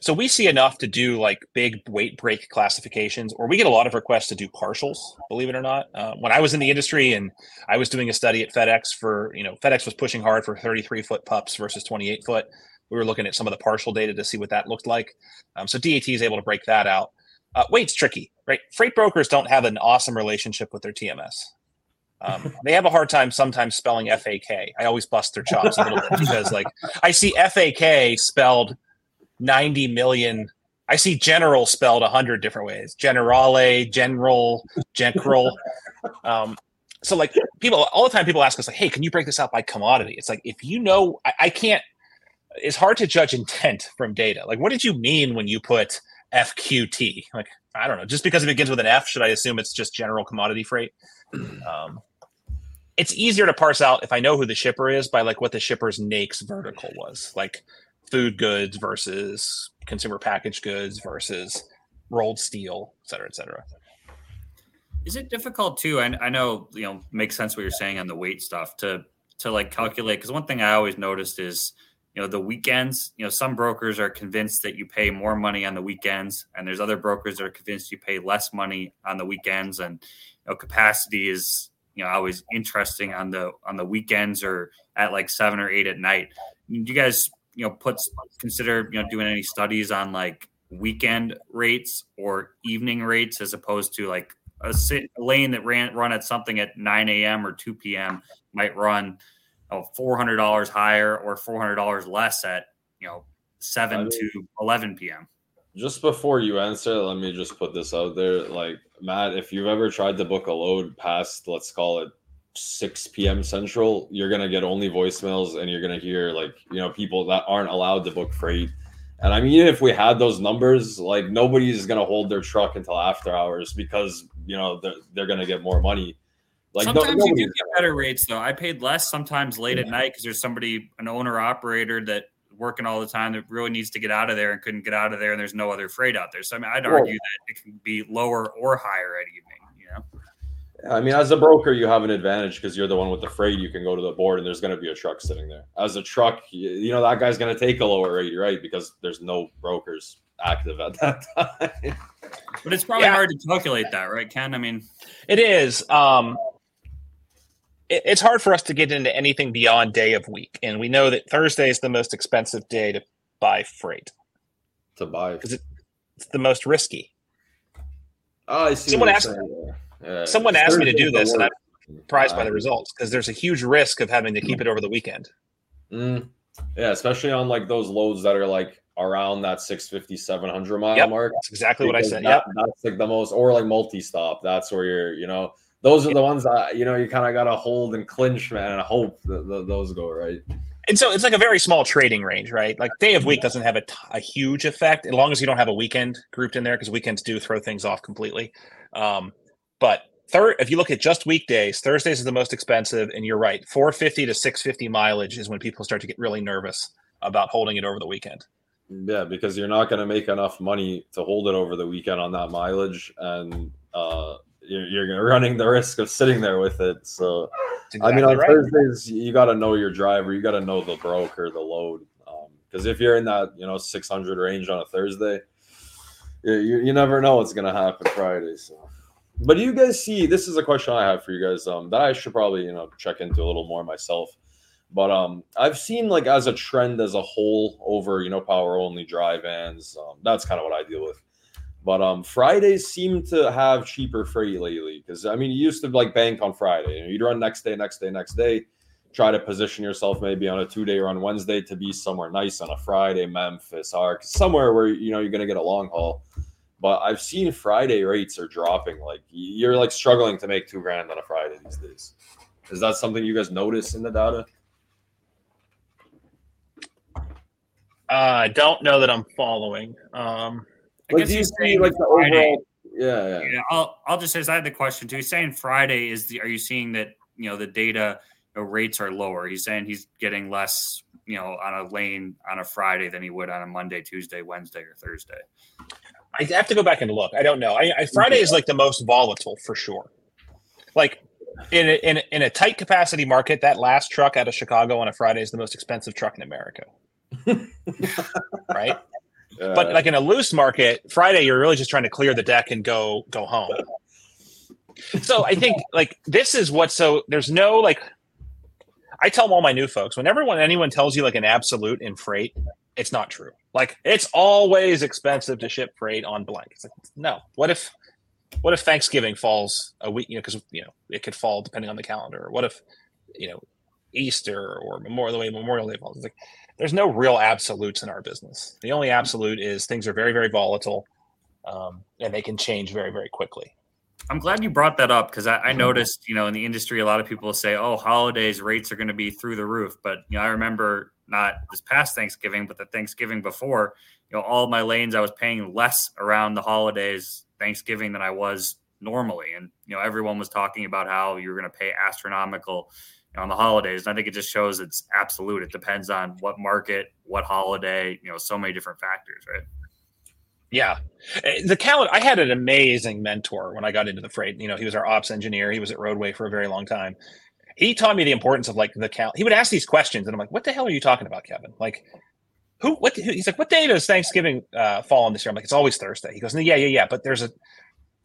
so we see enough to do like big weight break classifications, or we get a lot of requests to do partials. Believe it or not, uh, when I was in the industry and I was doing a study at FedEx for you know FedEx was pushing hard for 33 foot pups versus 28 foot. We were looking at some of the partial data to see what that looked like. Um, so DAT is able to break that out. Uh, weight's tricky, right? Freight brokers don't have an awesome relationship with their TMS. Um, *laughs* they have a hard time sometimes spelling FAK. I always bust their chops a little bit because, like, I see FAK spelled 90 million. I see general spelled a 100 different ways generale, general, general. *laughs* Um, so, like, people all the time, people ask us, like, hey, can you break this out by commodity? It's like, if you know, I, I can't, it's hard to judge intent from data. Like, what did you mean when you put FQT? Like, I don't know. Just because it begins with an F, should I assume it's just general commodity freight? *clears throat* Um, it's easier to parse out if I know who the shipper is by like what the shipper's NAICS vertical was, like food goods versus consumer packaged goods versus rolled steel, et cetera, et cetera. Is it difficult too? I, I know you know makes sense what you're saying on the weight stuff to to like calculate because one thing I always noticed is you know the weekends. You know some brokers are convinced that you pay more money on the weekends, and there's other brokers that are convinced you pay less money on the weekends, and you know capacity is you know always interesting on the on the weekends or at like seven or eight at night. Do you guys you know puts consider you know doing any studies on like weekend rates or evening rates as opposed to like a, sit, a lane that ran run at something at 9 a.m. or 2 p.m. might run oh, $400 higher or $400 less at you know 7 I mean, to 11 p.m. Just before you answer, let me just put this out there. Like Matt, if you've ever tried to book a load past, let's call it 6 p.m. Central, you're gonna get only voicemails and you're gonna hear like you know people that aren't allowed to book freight. And I mean, even if we had those numbers, like nobody's gonna hold their truck until after hours because you know they're, they're gonna get more money. Like sometimes no, you do get better rates though. I paid less sometimes late yeah. at night because there's somebody, an owner operator that working all the time that really needs to get out of there and couldn't get out of there, and there's no other freight out there. So I mean, I'd well, argue that it can be lower or higher at evening. You know. I mean, as a broker, you have an advantage because you're the one with the freight. You can go to the board, and there's going to be a truck sitting there. As a truck, you, know that guy's going to take a lower rate, right? Because there's no brokers active at *laughs* that time. But it's probably yeah. hard to calculate that, right, Ken? I mean, it is. Um, it, it's hard for us to get into anything beyond day of week, and we know that Thursday is the most expensive day to buy freight. To buy because it, it's the most risky. Oh, I see. Someone asked. Uh, Someone asked me to do this, and I'm surprised uh, by the results because there's a huge risk of having to keep it over the weekend. Mm, yeah, especially on like those loads that are like around that 650, 700 mile yep, mark. That's exactly what I said. Yeah, that's like the most, or like multi stop. That's where you're, you know, those are the ones that you know you kind of got to hold and clinch, man, and hope that, that those go right. And so it's like a very small trading range, right? Like day of week doesn't have a, t- a huge effect as long as you don't have a weekend grouped in there because weekends do throw things off completely. Um, but third, if you look at just weekdays, Thursdays is the most expensive, and you're right, 450 to 650 mileage is when people start to get really nervous about holding it over the weekend. Yeah, because you're not going to make enough money to hold it over the weekend on that mileage, and uh, you're, you're *laughs* running the risk of sitting there with it. So, exactly I mean, on right. Thursdays, you got to know your driver, you got to know the broker, the load, because um, if you're in that you know 600 range on a Thursday, you, you never know what's going to happen Friday. So. But do you guys see? This is a question I have for you guys um, that I should probably you know check into a little more myself. But um, I've seen like as a trend as a whole over you know power only dry vans. Um, that's kind of what I deal with. But um, Fridays seem to have cheaper freight lately because I mean you used to like bank on Friday. You know, you'd run next day, next day, next day. Try to position yourself maybe on a two day run Wednesday to be somewhere nice on a Friday, Memphis, or somewhere where you know you're gonna get a long haul. But I've seen Friday rates are dropping. Like you're like struggling to make two grand on a Friday these days. Is that something you guys notice in the data? Uh, I uh, don't know that I'm following. Um, I like, guess he's saying like the Friday. Overall, yeah, yeah, yeah. I'll I'll just say I had the question too. He's saying Friday is the. Are you seeing that you know the data you know, rates are lower? He's saying he's getting less you know on a lane on a Friday than he would on a Monday, Tuesday, Wednesday, or Thursday. I have to go back and look. I don't know. I, I Friday is like the most volatile for sure. Like in a, in a, in a tight capacity market, that last truck out of Chicago on a Friday is the most expensive truck in America. *laughs* right? Uh, but like in a loose market, Friday you're really just trying to clear the deck and go go home. So I think like this is what so there's no like I tell all my new folks whenever when anyone tells you like an absolute in freight, it's not true. Like it's always expensive to ship freight on blank. It's like no. What if what if Thanksgiving falls a week? You know, because you know it could fall depending on the calendar. Or what if you know Easter or Memorial the way Memorial Day falls? It's like there's no real absolutes in our business. The only absolute is things are very very volatile, um, and they can change very very quickly. I'm glad you brought that up because I, I, noticed, you know, in the industry, a lot of people say, "Oh, holidays rates are going to be through the roof." But you know, I remember not this past Thanksgiving, but the Thanksgiving before. You know, all my lanes I was paying less around the holidays Thanksgiving than I was normally, and you know, everyone was talking about how you were going to pay astronomical you know, on the holidays. And I think it just shows it's absolute. It depends on what market, what holiday. You know, so many different factors, right? Yeah. Eh, the calendar, I had an amazing mentor when I got into the freight. You know, he was our ops engineer. He was at Roadway for a very long time. He taught me the importance of like the cal. He would ask these questions, and I'm like, "What the hell are you talking about, Kevin?" Like, who? What? Who? He's like, "What day does Thanksgiving uh, fall on this year?" I'm like, "It's always Thursday." He goes, "Yeah, yeah, yeah." But there's a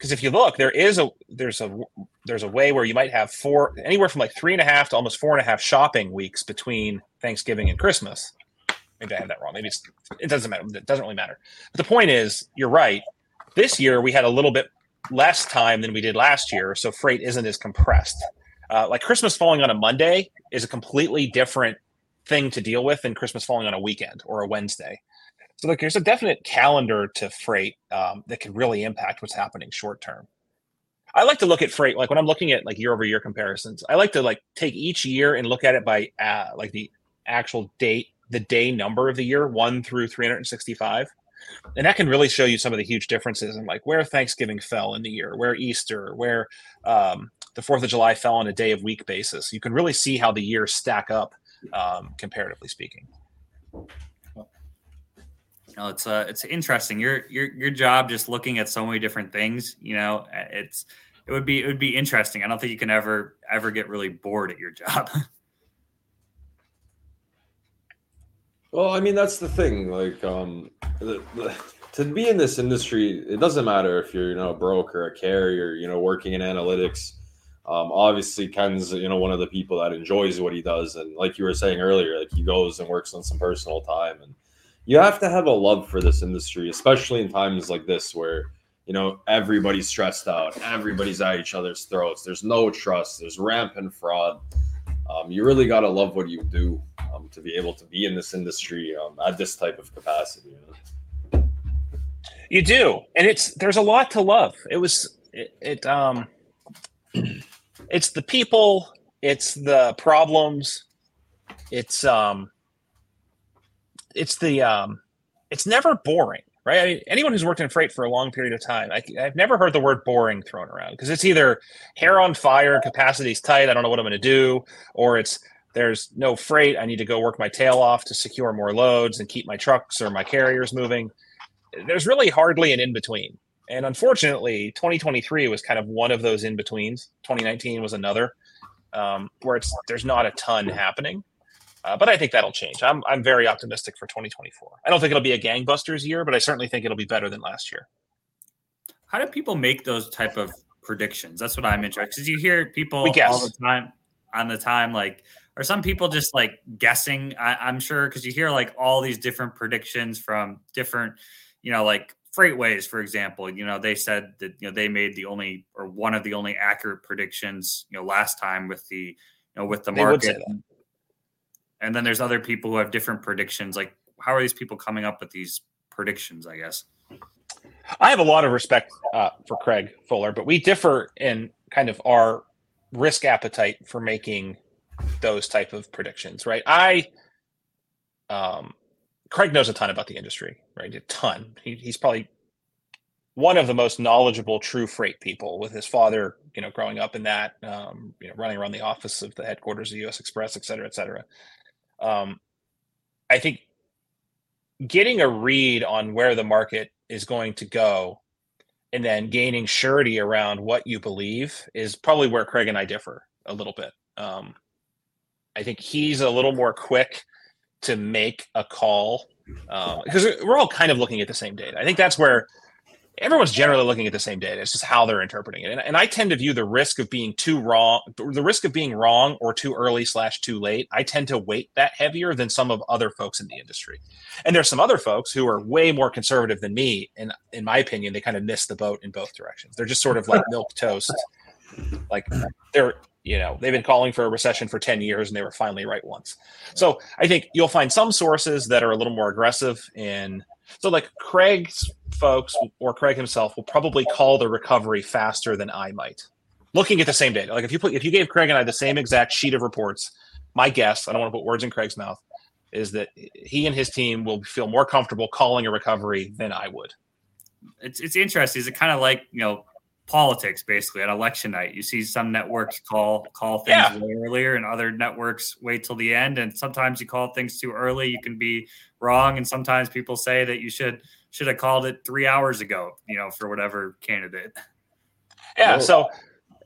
because if you look, there is a there's a there's a way where you might have four anywhere from like three and a half to almost four and a half shopping weeks between Thanksgiving and Christmas. Maybe I have that wrong. Maybe it's, it doesn't matter. It doesn't really matter. But the point is, you're right. This year we had a little bit less time than we did last year, so freight isn't as compressed. Uh, like Christmas falling on a Monday is a completely different thing to deal with than Christmas falling on a weekend or a Wednesday. So like there's a definite calendar to freight um, that can really impact what's happening short term. I like to look at freight like when I'm looking at like year over year comparisons. I like to like take each year and look at it by uh, like the actual date the day number of the year, one through 365. And that can really show you some of the huge differences and like where Thanksgiving fell in the year, where Easter, where um, the Fourth of July fell on a day of week basis. You can really see how the years stack up, um, comparatively speaking. No, it's uh, it's interesting. Your your your job just looking at so many different things. You know, it's it would be it would be interesting. I don't think you can ever ever get really bored at your job. *laughs* Well, I mean, that's the thing. Like, um, the, the, to be in this industry, it doesn't matter if you're, you know, a broker, a carrier, you know, working in analytics. Um, obviously, Ken's, you know, one of the people that enjoys what he does, and like you were saying earlier, like he goes and works on some personal time, and you have to have a love for this industry, especially in times like this where you know everybody's stressed out, everybody's at each other's throats. There's no trust. There's rampant fraud. Um, you really got to love what you do um, to be able to be in this industry um, at this type of capacity. You, know? you do, and it's there's a lot to love. It was it, it um, it's the people, it's the problems, it's um, it's the um, it's never boring right? I mean, anyone who's worked in freight for a long period of time, I, have never heard the word boring thrown around because it's either hair on fire, capacity's tight, I don't know what I'm going to do, or it's there's no freight. I need to go work my tail off to secure more loads and keep my trucks or my carriers moving. There's really hardly an in between. And unfortunately, 2023 was kind of one of those in betweens. 2019 was another, um, where it's there's not a ton happening. Uh, but I think that'll change. I'm I'm very optimistic for 2024. I don't think it'll be a gangbusters year, but I certainly think it'll be better than last year. How do people make those type of predictions? That's what I'm interested. Because you hear people all the time on the time like are some people just like guessing I, am sure because you hear like all these different predictions from different you know like FreightWaves for example you know they said that you know they made the only or one of the only accurate predictions you know last time with the you know with the market. and then there's other people who have different predictions like how are these people coming up with these predictions i guess? I have a lot of respect uh, for craig fuller but we differ in kind of our risk appetite for making those type of predictions, right? I, um, Craig knows a ton about the industry, right? A ton. He, he's probably one of the most knowledgeable true freight people with his father, you know, growing up in that, um, you know, running around the office of the headquarters of US Xpress, et cetera, et cetera. Um, I think getting a read on where the market is going to go and then gaining surety around what you believe is probably where Craig and I differ a little bit. Um, I think he's a little more quick to make a call because um, we're all kind of looking at the same data. I think that's where everyone's generally looking at the same data. It's just how they're interpreting it. And, and, I tend to view the risk of being too wrong, the risk of being wrong or too early slash too late. I tend to weight that heavier than some of other folks in the industry. And there's some other folks who are way more conservative than me. And in my opinion, they kind of miss the boat in both directions. They're just sort of like *laughs* milk toast. Like they're you know they've been calling for a recession for 10 years and they were finally right once. So i think you'll find some sources that are a little more aggressive in so like craig's folks or craig himself will probably call the recovery faster than i might. Looking at the same data like if you put if you gave craig and i the same exact sheet of reports my guess i don't want to put words in craig's mouth is that he and his team will feel more comfortable calling a recovery than i would. It's, it's interesting. Is it kind of like you know politics basically at election night. You see some networks call call things yeah. way earlier and other networks wait till the end. And sometimes you call things too early, you can be wrong. And sometimes people say that you should should have called it three hours ago, you know, for whatever candidate. Yeah, so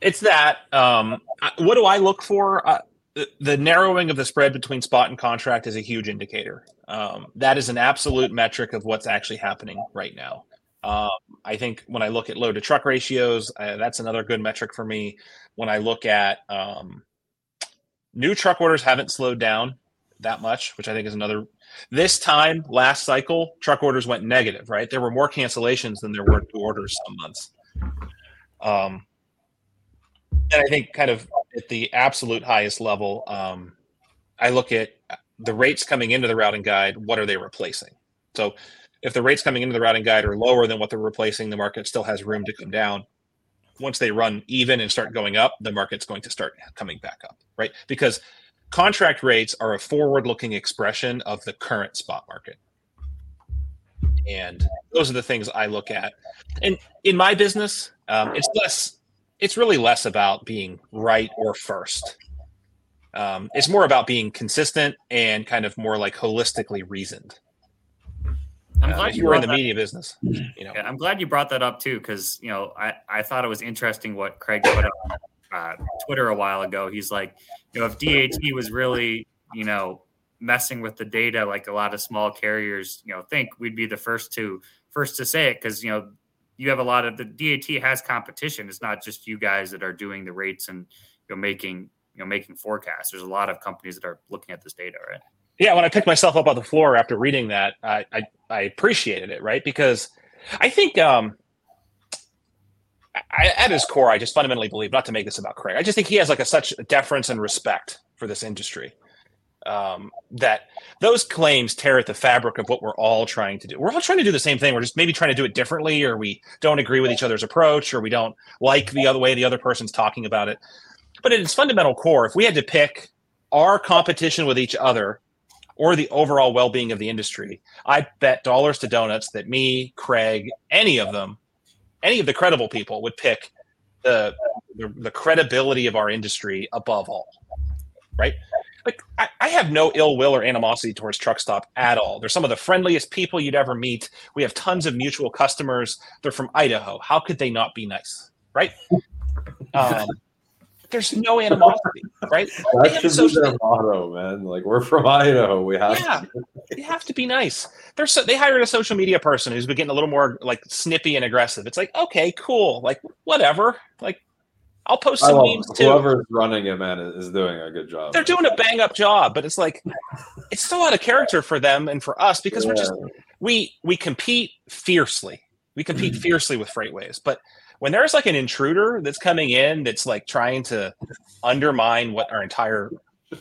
it's that. Um, what do I look for? Uh, the, the narrowing of the spread between spot and contract is a huge indicator. Um, that is an absolute metric of what's actually happening right now. Um, I think when I look at load to truck ratios, uh, that's another good metric for me. When I look at um, new truck orders, haven't slowed down that much, which I think is another. This time last cycle, truck orders went negative. Right, there were more cancellations than there were new orders some months. Um, and I think kind of at the absolute highest level, um, I look at the rates coming into the routing guide. What are they replacing? So if the rates coming into the routing guide are lower than what they're replacing, the market still has room to come down. Once they run even and start going up, the market's going to start coming back up, right? Because contract rates are a forward looking expression of the current spot market. And those are the things I look at. And in my business, um, it's less, it's really less about being right or first. Um, it's more about being consistent and kind of more like holistically reasoned. I'm uh, glad you were in the that, media business. You know, yeah, I'm glad you brought that up too, because you know I, I thought it was interesting what Craig put on uh, Twitter a while ago. He's like, you know, if DAT was really, you know, messing with the data like a lot of small carriers, you know, think we'd be the first to first to say it because you know you have a lot of the DAT has competition. It's not just you guys that are doing the rates and you know making you know making forecasts. There's a lot of companies that are looking at this data, right? Yeah, when I picked myself up on the floor after reading that, I I, I appreciated it, right? Because I think um, I, at his core, I just fundamentally believe, not to make this about Craig, I just think he has like a such deference and respect for this industry um, that those claims tear at the fabric of what we're all trying to do. We're all trying to do the same thing. We're just maybe trying to do it differently, or we don't agree with each other's approach, or we don't like the other way the other person's talking about it. But at its fundamental core, if we had to pick our competition with each other or the overall well-being of the industry. I bet dollars to donuts that me, Craig, any of them, any of the credible people would pick the the, the credibility of our industry above all. Right? Like I, I have no ill will or animosity towards Truckstop at all. They're some of the friendliest people you'd ever meet. We have tons of mutual customers. They're from Idaho. How could they not be nice? Right? Um, there's no animosity, right? *laughs* That should be their motto, man. Like we're from Idaho, we have yeah, to. *laughs* you have to be nice. They're so, they hired a social media person who's been getting a little more like snippy and aggressive. It's like okay, cool, like whatever, like. I'll post some memes too. Whoever's running it, man, is doing a good job. They're doing a bang up job, but it's like it's so out of character for them and for us because yeah. we're just we we compete fiercely. We compete mm-hmm. fiercely with FreightWaves, but when there's like an intruder that's coming in that's like trying to undermine what our entire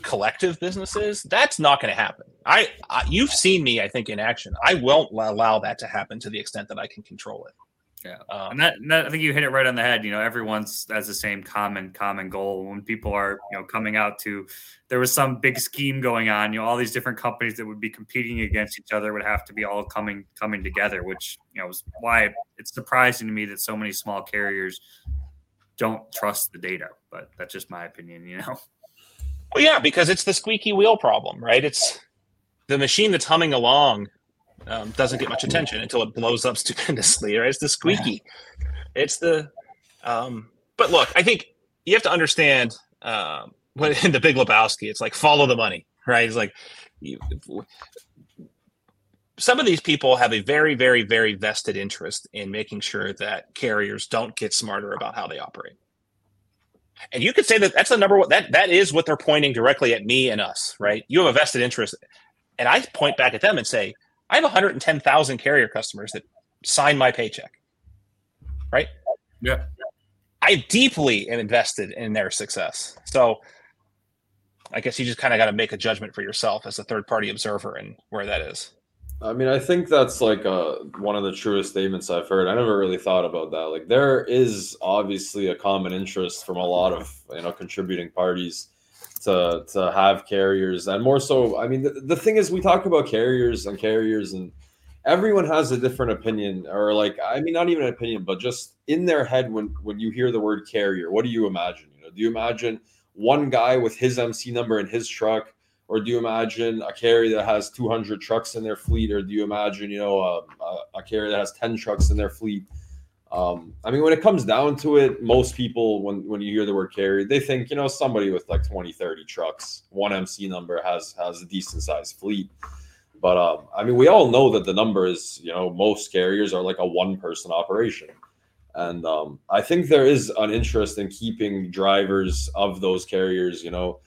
collective business is, that's not going to happen. I, I, you've seen me, I think, in action. I won't allow that to happen to the extent that I can control it. Yeah, um, and that, that, I think you hit it right on the head. You know, everyone's has the same common common goal. When people are you know coming out to, there was some big scheme going on. You know, all these different companies that would be competing against each other would have to be all coming coming together. Which you know is why it's surprising to me that so many small carriers don't trust the data. But that's just my opinion. You know. Well, yeah, because it's the squeaky wheel problem, right? It's the machine that's humming along um, doesn't get much attention until it blows up *laughs* stupendously. Right? It's the squeaky. It's the. Um, but look, I think you have to understand um, when *laughs* in the Big Lebowski, it's like follow the money, right? It's like you, some of these people have a very, very, very vested interest in making sure that carriers don't get smarter about how they operate. And you could say that that's the number one that that is what they're pointing directly at me and us, right? You have a vested interest, and I point back at them and say, I have 110,000 carrier customers that sign my paycheck, right? Yeah. I deeply am invested in their success. So I guess you just kind of got to make a judgment for yourself as a third party observer and where that is. I mean, I think that's like uh, one of the truest statements I've heard. I never really thought about that. Like, there is obviously a common interest from a lot of you know contributing parties to to have carriers, and more so. I mean, the, the thing is, we talk about carriers and carriers, and everyone has a different opinion, or like, I mean, not even an opinion, but just in their head when when you hear the word carrier, what do you imagine? You know, do you imagine one guy with his MC number in his truck? or do you imagine a carrier that has 200 trucks in their fleet or do you imagine you know a, a, a carrier that has 10 trucks in their fleet um, i mean when it comes down to it most people when, when you hear the word carrier they think you know somebody with like 20 30 trucks one mc number has has a decent sized fleet but um, i mean we all know that the number is you know most carriers are like a one person operation and um, i think there is an interest in keeping drivers of those carriers you know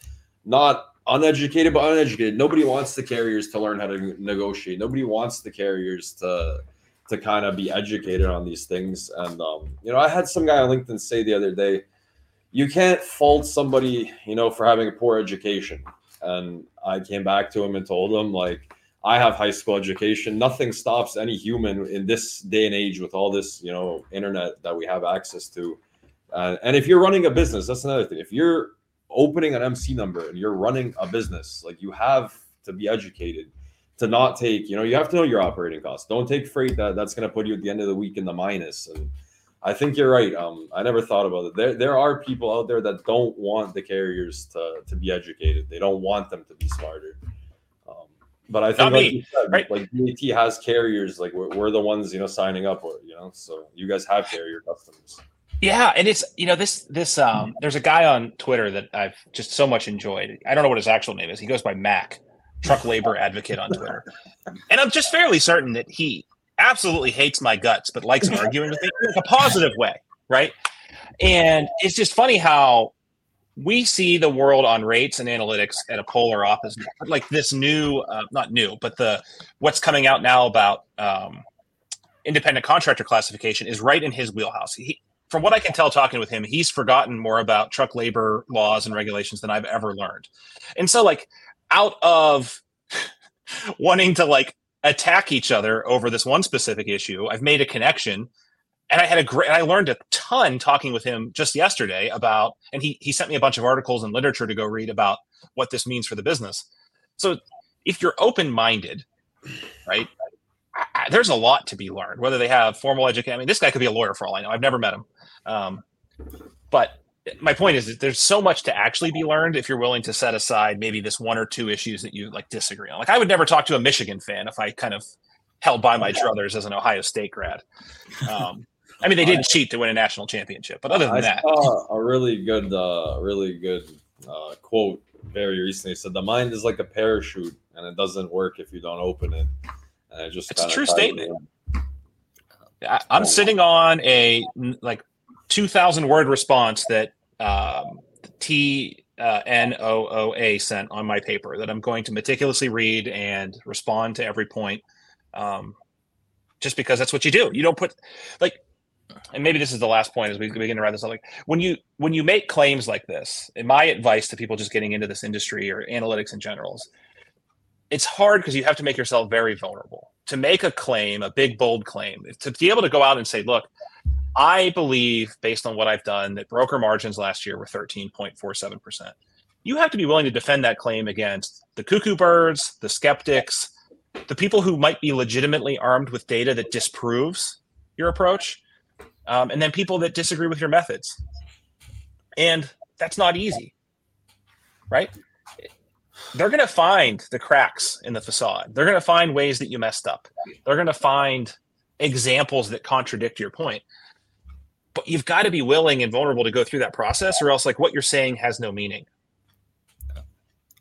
not uneducated but uneducated. Nobody wants the carriers to learn how to negotiate. Nobody wants the carriers to to kind of be educated on these things. And um, you know, I had some guy on LinkedIn say the other day, you can't fault somebody, you know, for having a poor education. And I came back to him and told him like I have high school education. Nothing stops any human in this day and age with all this, you know, internet that we have access to. Uh, and if you're running a business, that's another thing. If you're opening an MC number and you're running a business, like you have to be educated to not take, you know, you have to know your operating costs. Don't take freight that that's going to put you at the end of the week in the minus. And I think you're right. Um, I never thought about it. There, there are people out there that don't want the carriers to, to be educated. They don't want them to be smarter. Um, but I think, like, said, right? like DAT has carriers, like we're, we're the ones, you know, signing up, or you know, so you guys have carrier customers. Yeah, and it's you know this this um there's a guy on Twitter that I've just so much enjoyed. I don't know what his actual name is. He goes by Mac, truck labor advocate on Twitter. And I'm just fairly certain that he absolutely hates my guts but likes arguing with me in a positive way, right? And it's just funny how we see the world on rates and analytics at a polar opposite. Like this new, uh, not new, but the what's coming out now about um, independent contractor classification is right in his wheelhouse. He, from what I can tell talking with him, he's forgotten more about truck labor laws and regulations than I've ever learned. And so like out of *laughs* wanting to like attack each other over this one specific issue, I've made a connection and I had a great I learned a ton talking with him just yesterday about and he he sent me a bunch of articles and literature to go read about what this means for the business. So if you're open-minded, right? I, there's a lot to be learned. Whether they have formal education, I mean, this guy could be a lawyer for all I know. I've never met him, um, but my point is that there's so much to actually be learned if you're willing to set aside maybe this one or two issues that you like disagree on. Like I would never talk to a Michigan fan if I kind of held by my druthers as an Ohio State grad. Um, I mean, they didn't cheat to win a national championship, but other than I that, a really good, uh, really good uh, quote very recently. Said the mind is like a parachute, and it doesn't work if you don't open it. And it just it's a true statement. I, I'm sitting on a like 2,000 word response that um, T uh, N O O A sent on my paper that I'm going to meticulously read and respond to every point. Um, just because that's what you do. You don't put like, and maybe this is the last point as we begin to wrap this up. Like when you when you make claims like this, and my advice to people just getting into this industry or analytics in general is, it's hard because you have to make yourself very vulnerable to make a claim, a big bold claim, to be able to go out and say, look, I believe, based on what I've done, that broker margins last year were 13.47%. You have to be willing to defend that claim against the cuckoo birds, the skeptics, the people who might be legitimately armed with data that disproves your approach, um, and then people that disagree with your methods. And that's not easy, right? they're going to find the cracks in the facade. They're going to find ways that you messed up. They're going to find examples that contradict your point. But you've got to be willing and vulnerable to go through that process, or else, like what you're saying has no meaning.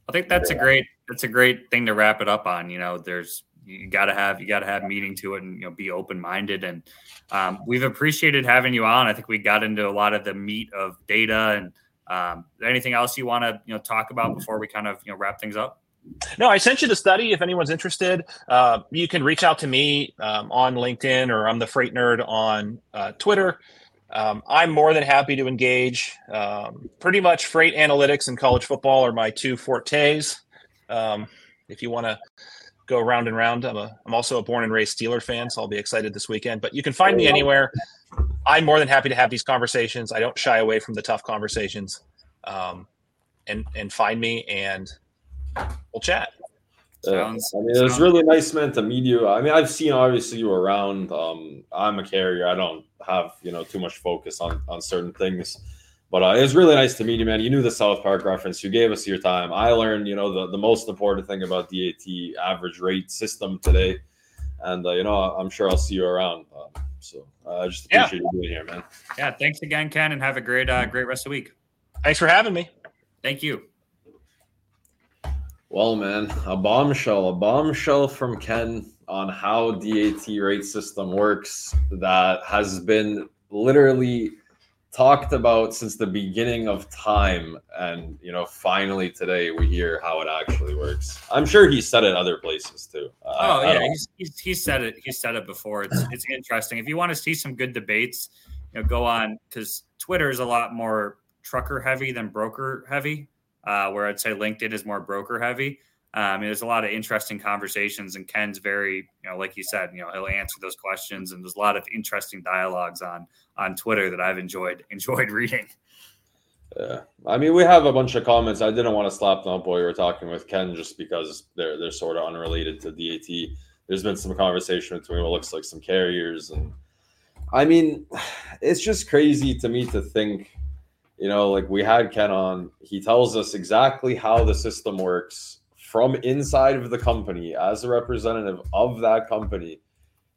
I think that's a great that's a great thing to wrap it up on. You know, there's you got to have you got to have meaning to it and you know be open minded and um, we've appreciated having you on. I think we got into a lot of the meat of data and um, anything else you want to you know talk about before we kind of you know wrap things up. No, I sent you the study. If anyone's interested, uh, you can reach out to me um, on LinkedIn or I'm the Freight Nerd on uh, Twitter. Um, I'm more than happy to engage. Um, pretty much freight analytics and college football are my two fortes. Um, if you want to go round and round, I'm a I'm also a born and raised Steeler fan, so I'll be excited this weekend. But you can find me anywhere. I'm more than happy to have these conversations. I don't shy away from the tough conversations. Um, and and find me and we'll chat. Sounds, I mean, it was really nice, man, to meet you. I mean, I've seen obviously you around. Um, I'm a carrier. I don't have you know too much focus on on certain things, but uh, it was really nice to meet you, man. You knew the South Park reference. You gave us your time. I learned, you know, the the most important thing about DAT average rate system today, and uh, you know, I'm sure I'll see you around. Um, so uh, I just appreciate yeah. you being here, man. Yeah, thanks again, Ken, and have a great uh, great rest of the week. Thanks for having me. Thank you. Well, man, a bombshell, a bombshell from Ken on how DAT rate system works that has been literally talked about since the beginning of time. And you know finally today we hear how it actually works. I'm sure he said it other places too. Uh, oh yeah he's, he's, he's, said it he said it before. It's it's interesting. If you want to see some good debates you know go on because twitter is a lot more trucker heavy than broker heavy uh, where I'd say LinkedIn is more broker heavy. Um, there's a lot of interesting conversations, and Ken's very, you know, like you said, you know, he'll answer those questions, and there's a lot of interesting dialogues on on Twitter that I've enjoyed *laughs* enjoyed reading. Yeah, I mean, we have a bunch of comments. I didn't want to slap them up while we were talking with Ken, just because they're they're sort of unrelated to DAT. There's been some conversation between what looks like some carriers, and I mean, *sighs* it's just crazy to me to think you know, like we had Ken on, he tells us exactly how the system works from inside of the company as a representative of that company.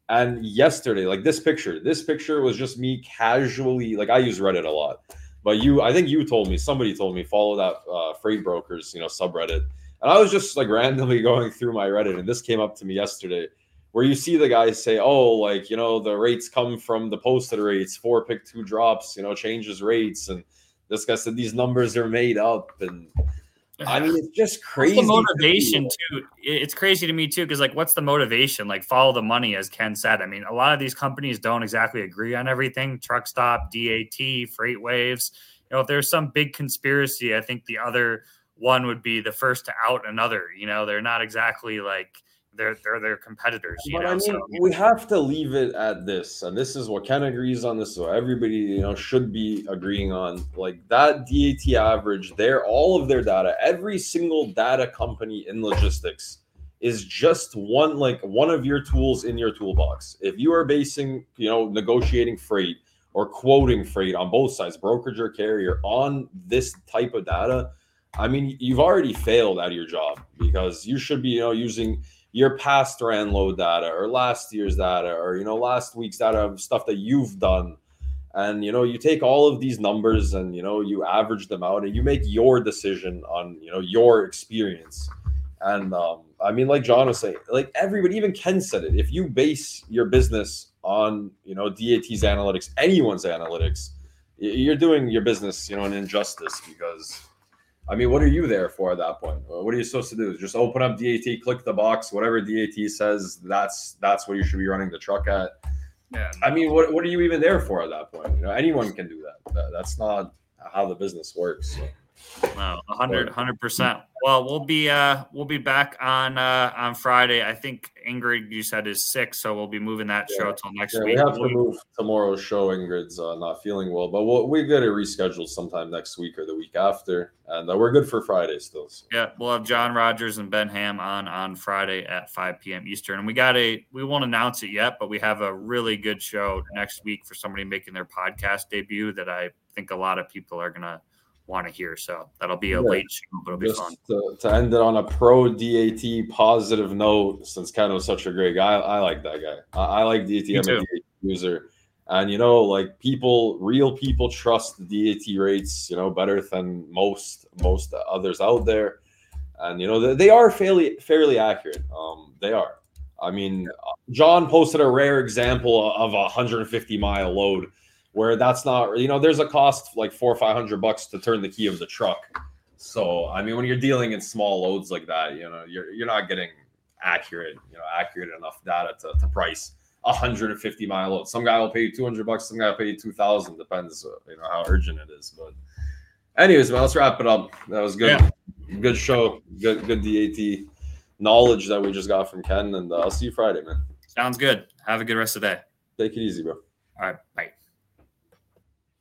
And yesterday, like this picture, this picture was just me casually, like I use Reddit a lot, but you, I think you told me, somebody told me follow that uh, freight brokers, you know, subreddit. And I was just like randomly *laughs* going through my Reddit, and this came up to me yesterday where you see the guys say, oh, like, you know, the rates come from the posted rates, four pick two drops, you know, changes rates. And this guy said these numbers are made up and I mean, it's just crazy. *sighs* What's the motivation to too. It's crazy to me too, because like, what's the motivation? Like, follow the money, as Ken said. I mean, a lot of these companies don't exactly agree on everything. Truckstop, DAT, FreightWaves. You know, if there's some big conspiracy, I think the other one would be the first to out another. You know, they're not exactly like they're they're their competitors. You but know? I mean, so, we have to leave it at this, and this is what Ken agrees on. This so everybody you know should be agreeing on. Like that DAT average, they're all of their data, every single data company in logistics is just one like one of your tools in your toolbox. If you are basing, you know, negotiating freight or quoting freight on both sides, brokerage or carrier, on this type of data, I mean, you've already failed at your job because you should be, you know, using your past RAN load data or last year's data or you know last week's data of stuff that you've done. And you know you take all of these numbers and you know you average them out and you make your decision on you know your experience. And um, i mean like john was saying like everybody even ken said it if you base your business on you know dat's analytics anyone's analytics you're doing your business you know an injustice because I mean, what are you there for at that point? What are you supposed to do? Just open up DAT, click the box, whatever DAT says, that's that's what you should be running the truck at. Yeah. I mean, what what are you even there for at that point? You know, anyone can do that. That's not how the business works. So. Wow, 100 percent. Well, we'll be uh we'll be back on uh on Friday. I think Ingrid you said is sick, so we'll be moving that yeah. show till next yeah, week. We have to move tomorrow's show. Ingrid's uh, not feeling well, but we'll, we get it rescheduled sometime next week or the week after, and uh, we're good for Friday still. So. Yeah, we'll have John Rogers and Ben Ham on on Friday at 5 p.m. Eastern, and we got a we won't announce it yet, but we have a really good show next week for somebody making their podcast debut that I think a lot of people are gonna want to hear. So that'll be a yeah. late show, but it'll be Just fun. To, to, end it on a pro DAT positive note, since Ken was such a great guy, I, I like that guy. I, I like DAT. I'm a DAT user. And you know, like people, real people trust the DAT rates, you know, better than most most others out there. And you know, they, they are fairly fairly accurate. Um, they are. I mean, John posted a rare example of a 150 mile load where that's not you know there's a cost like four or five hundred bucks to turn the key of the truck. So i mean when you're dealing in small loads like that you know you're, you're not getting accurate you know accurate enough data to, to price 150 mile load. Some guy will pay you 200 bucks some guy will pay you 2000 depends uh, you know how urgent it is but anyways man let's wrap it up. That was good. Yeah. good show. Good good dat knowledge that we just got from ken and uh, i'll see you friday man. Sounds good. Have a good rest of the day. Take it easy bro. All right. Bye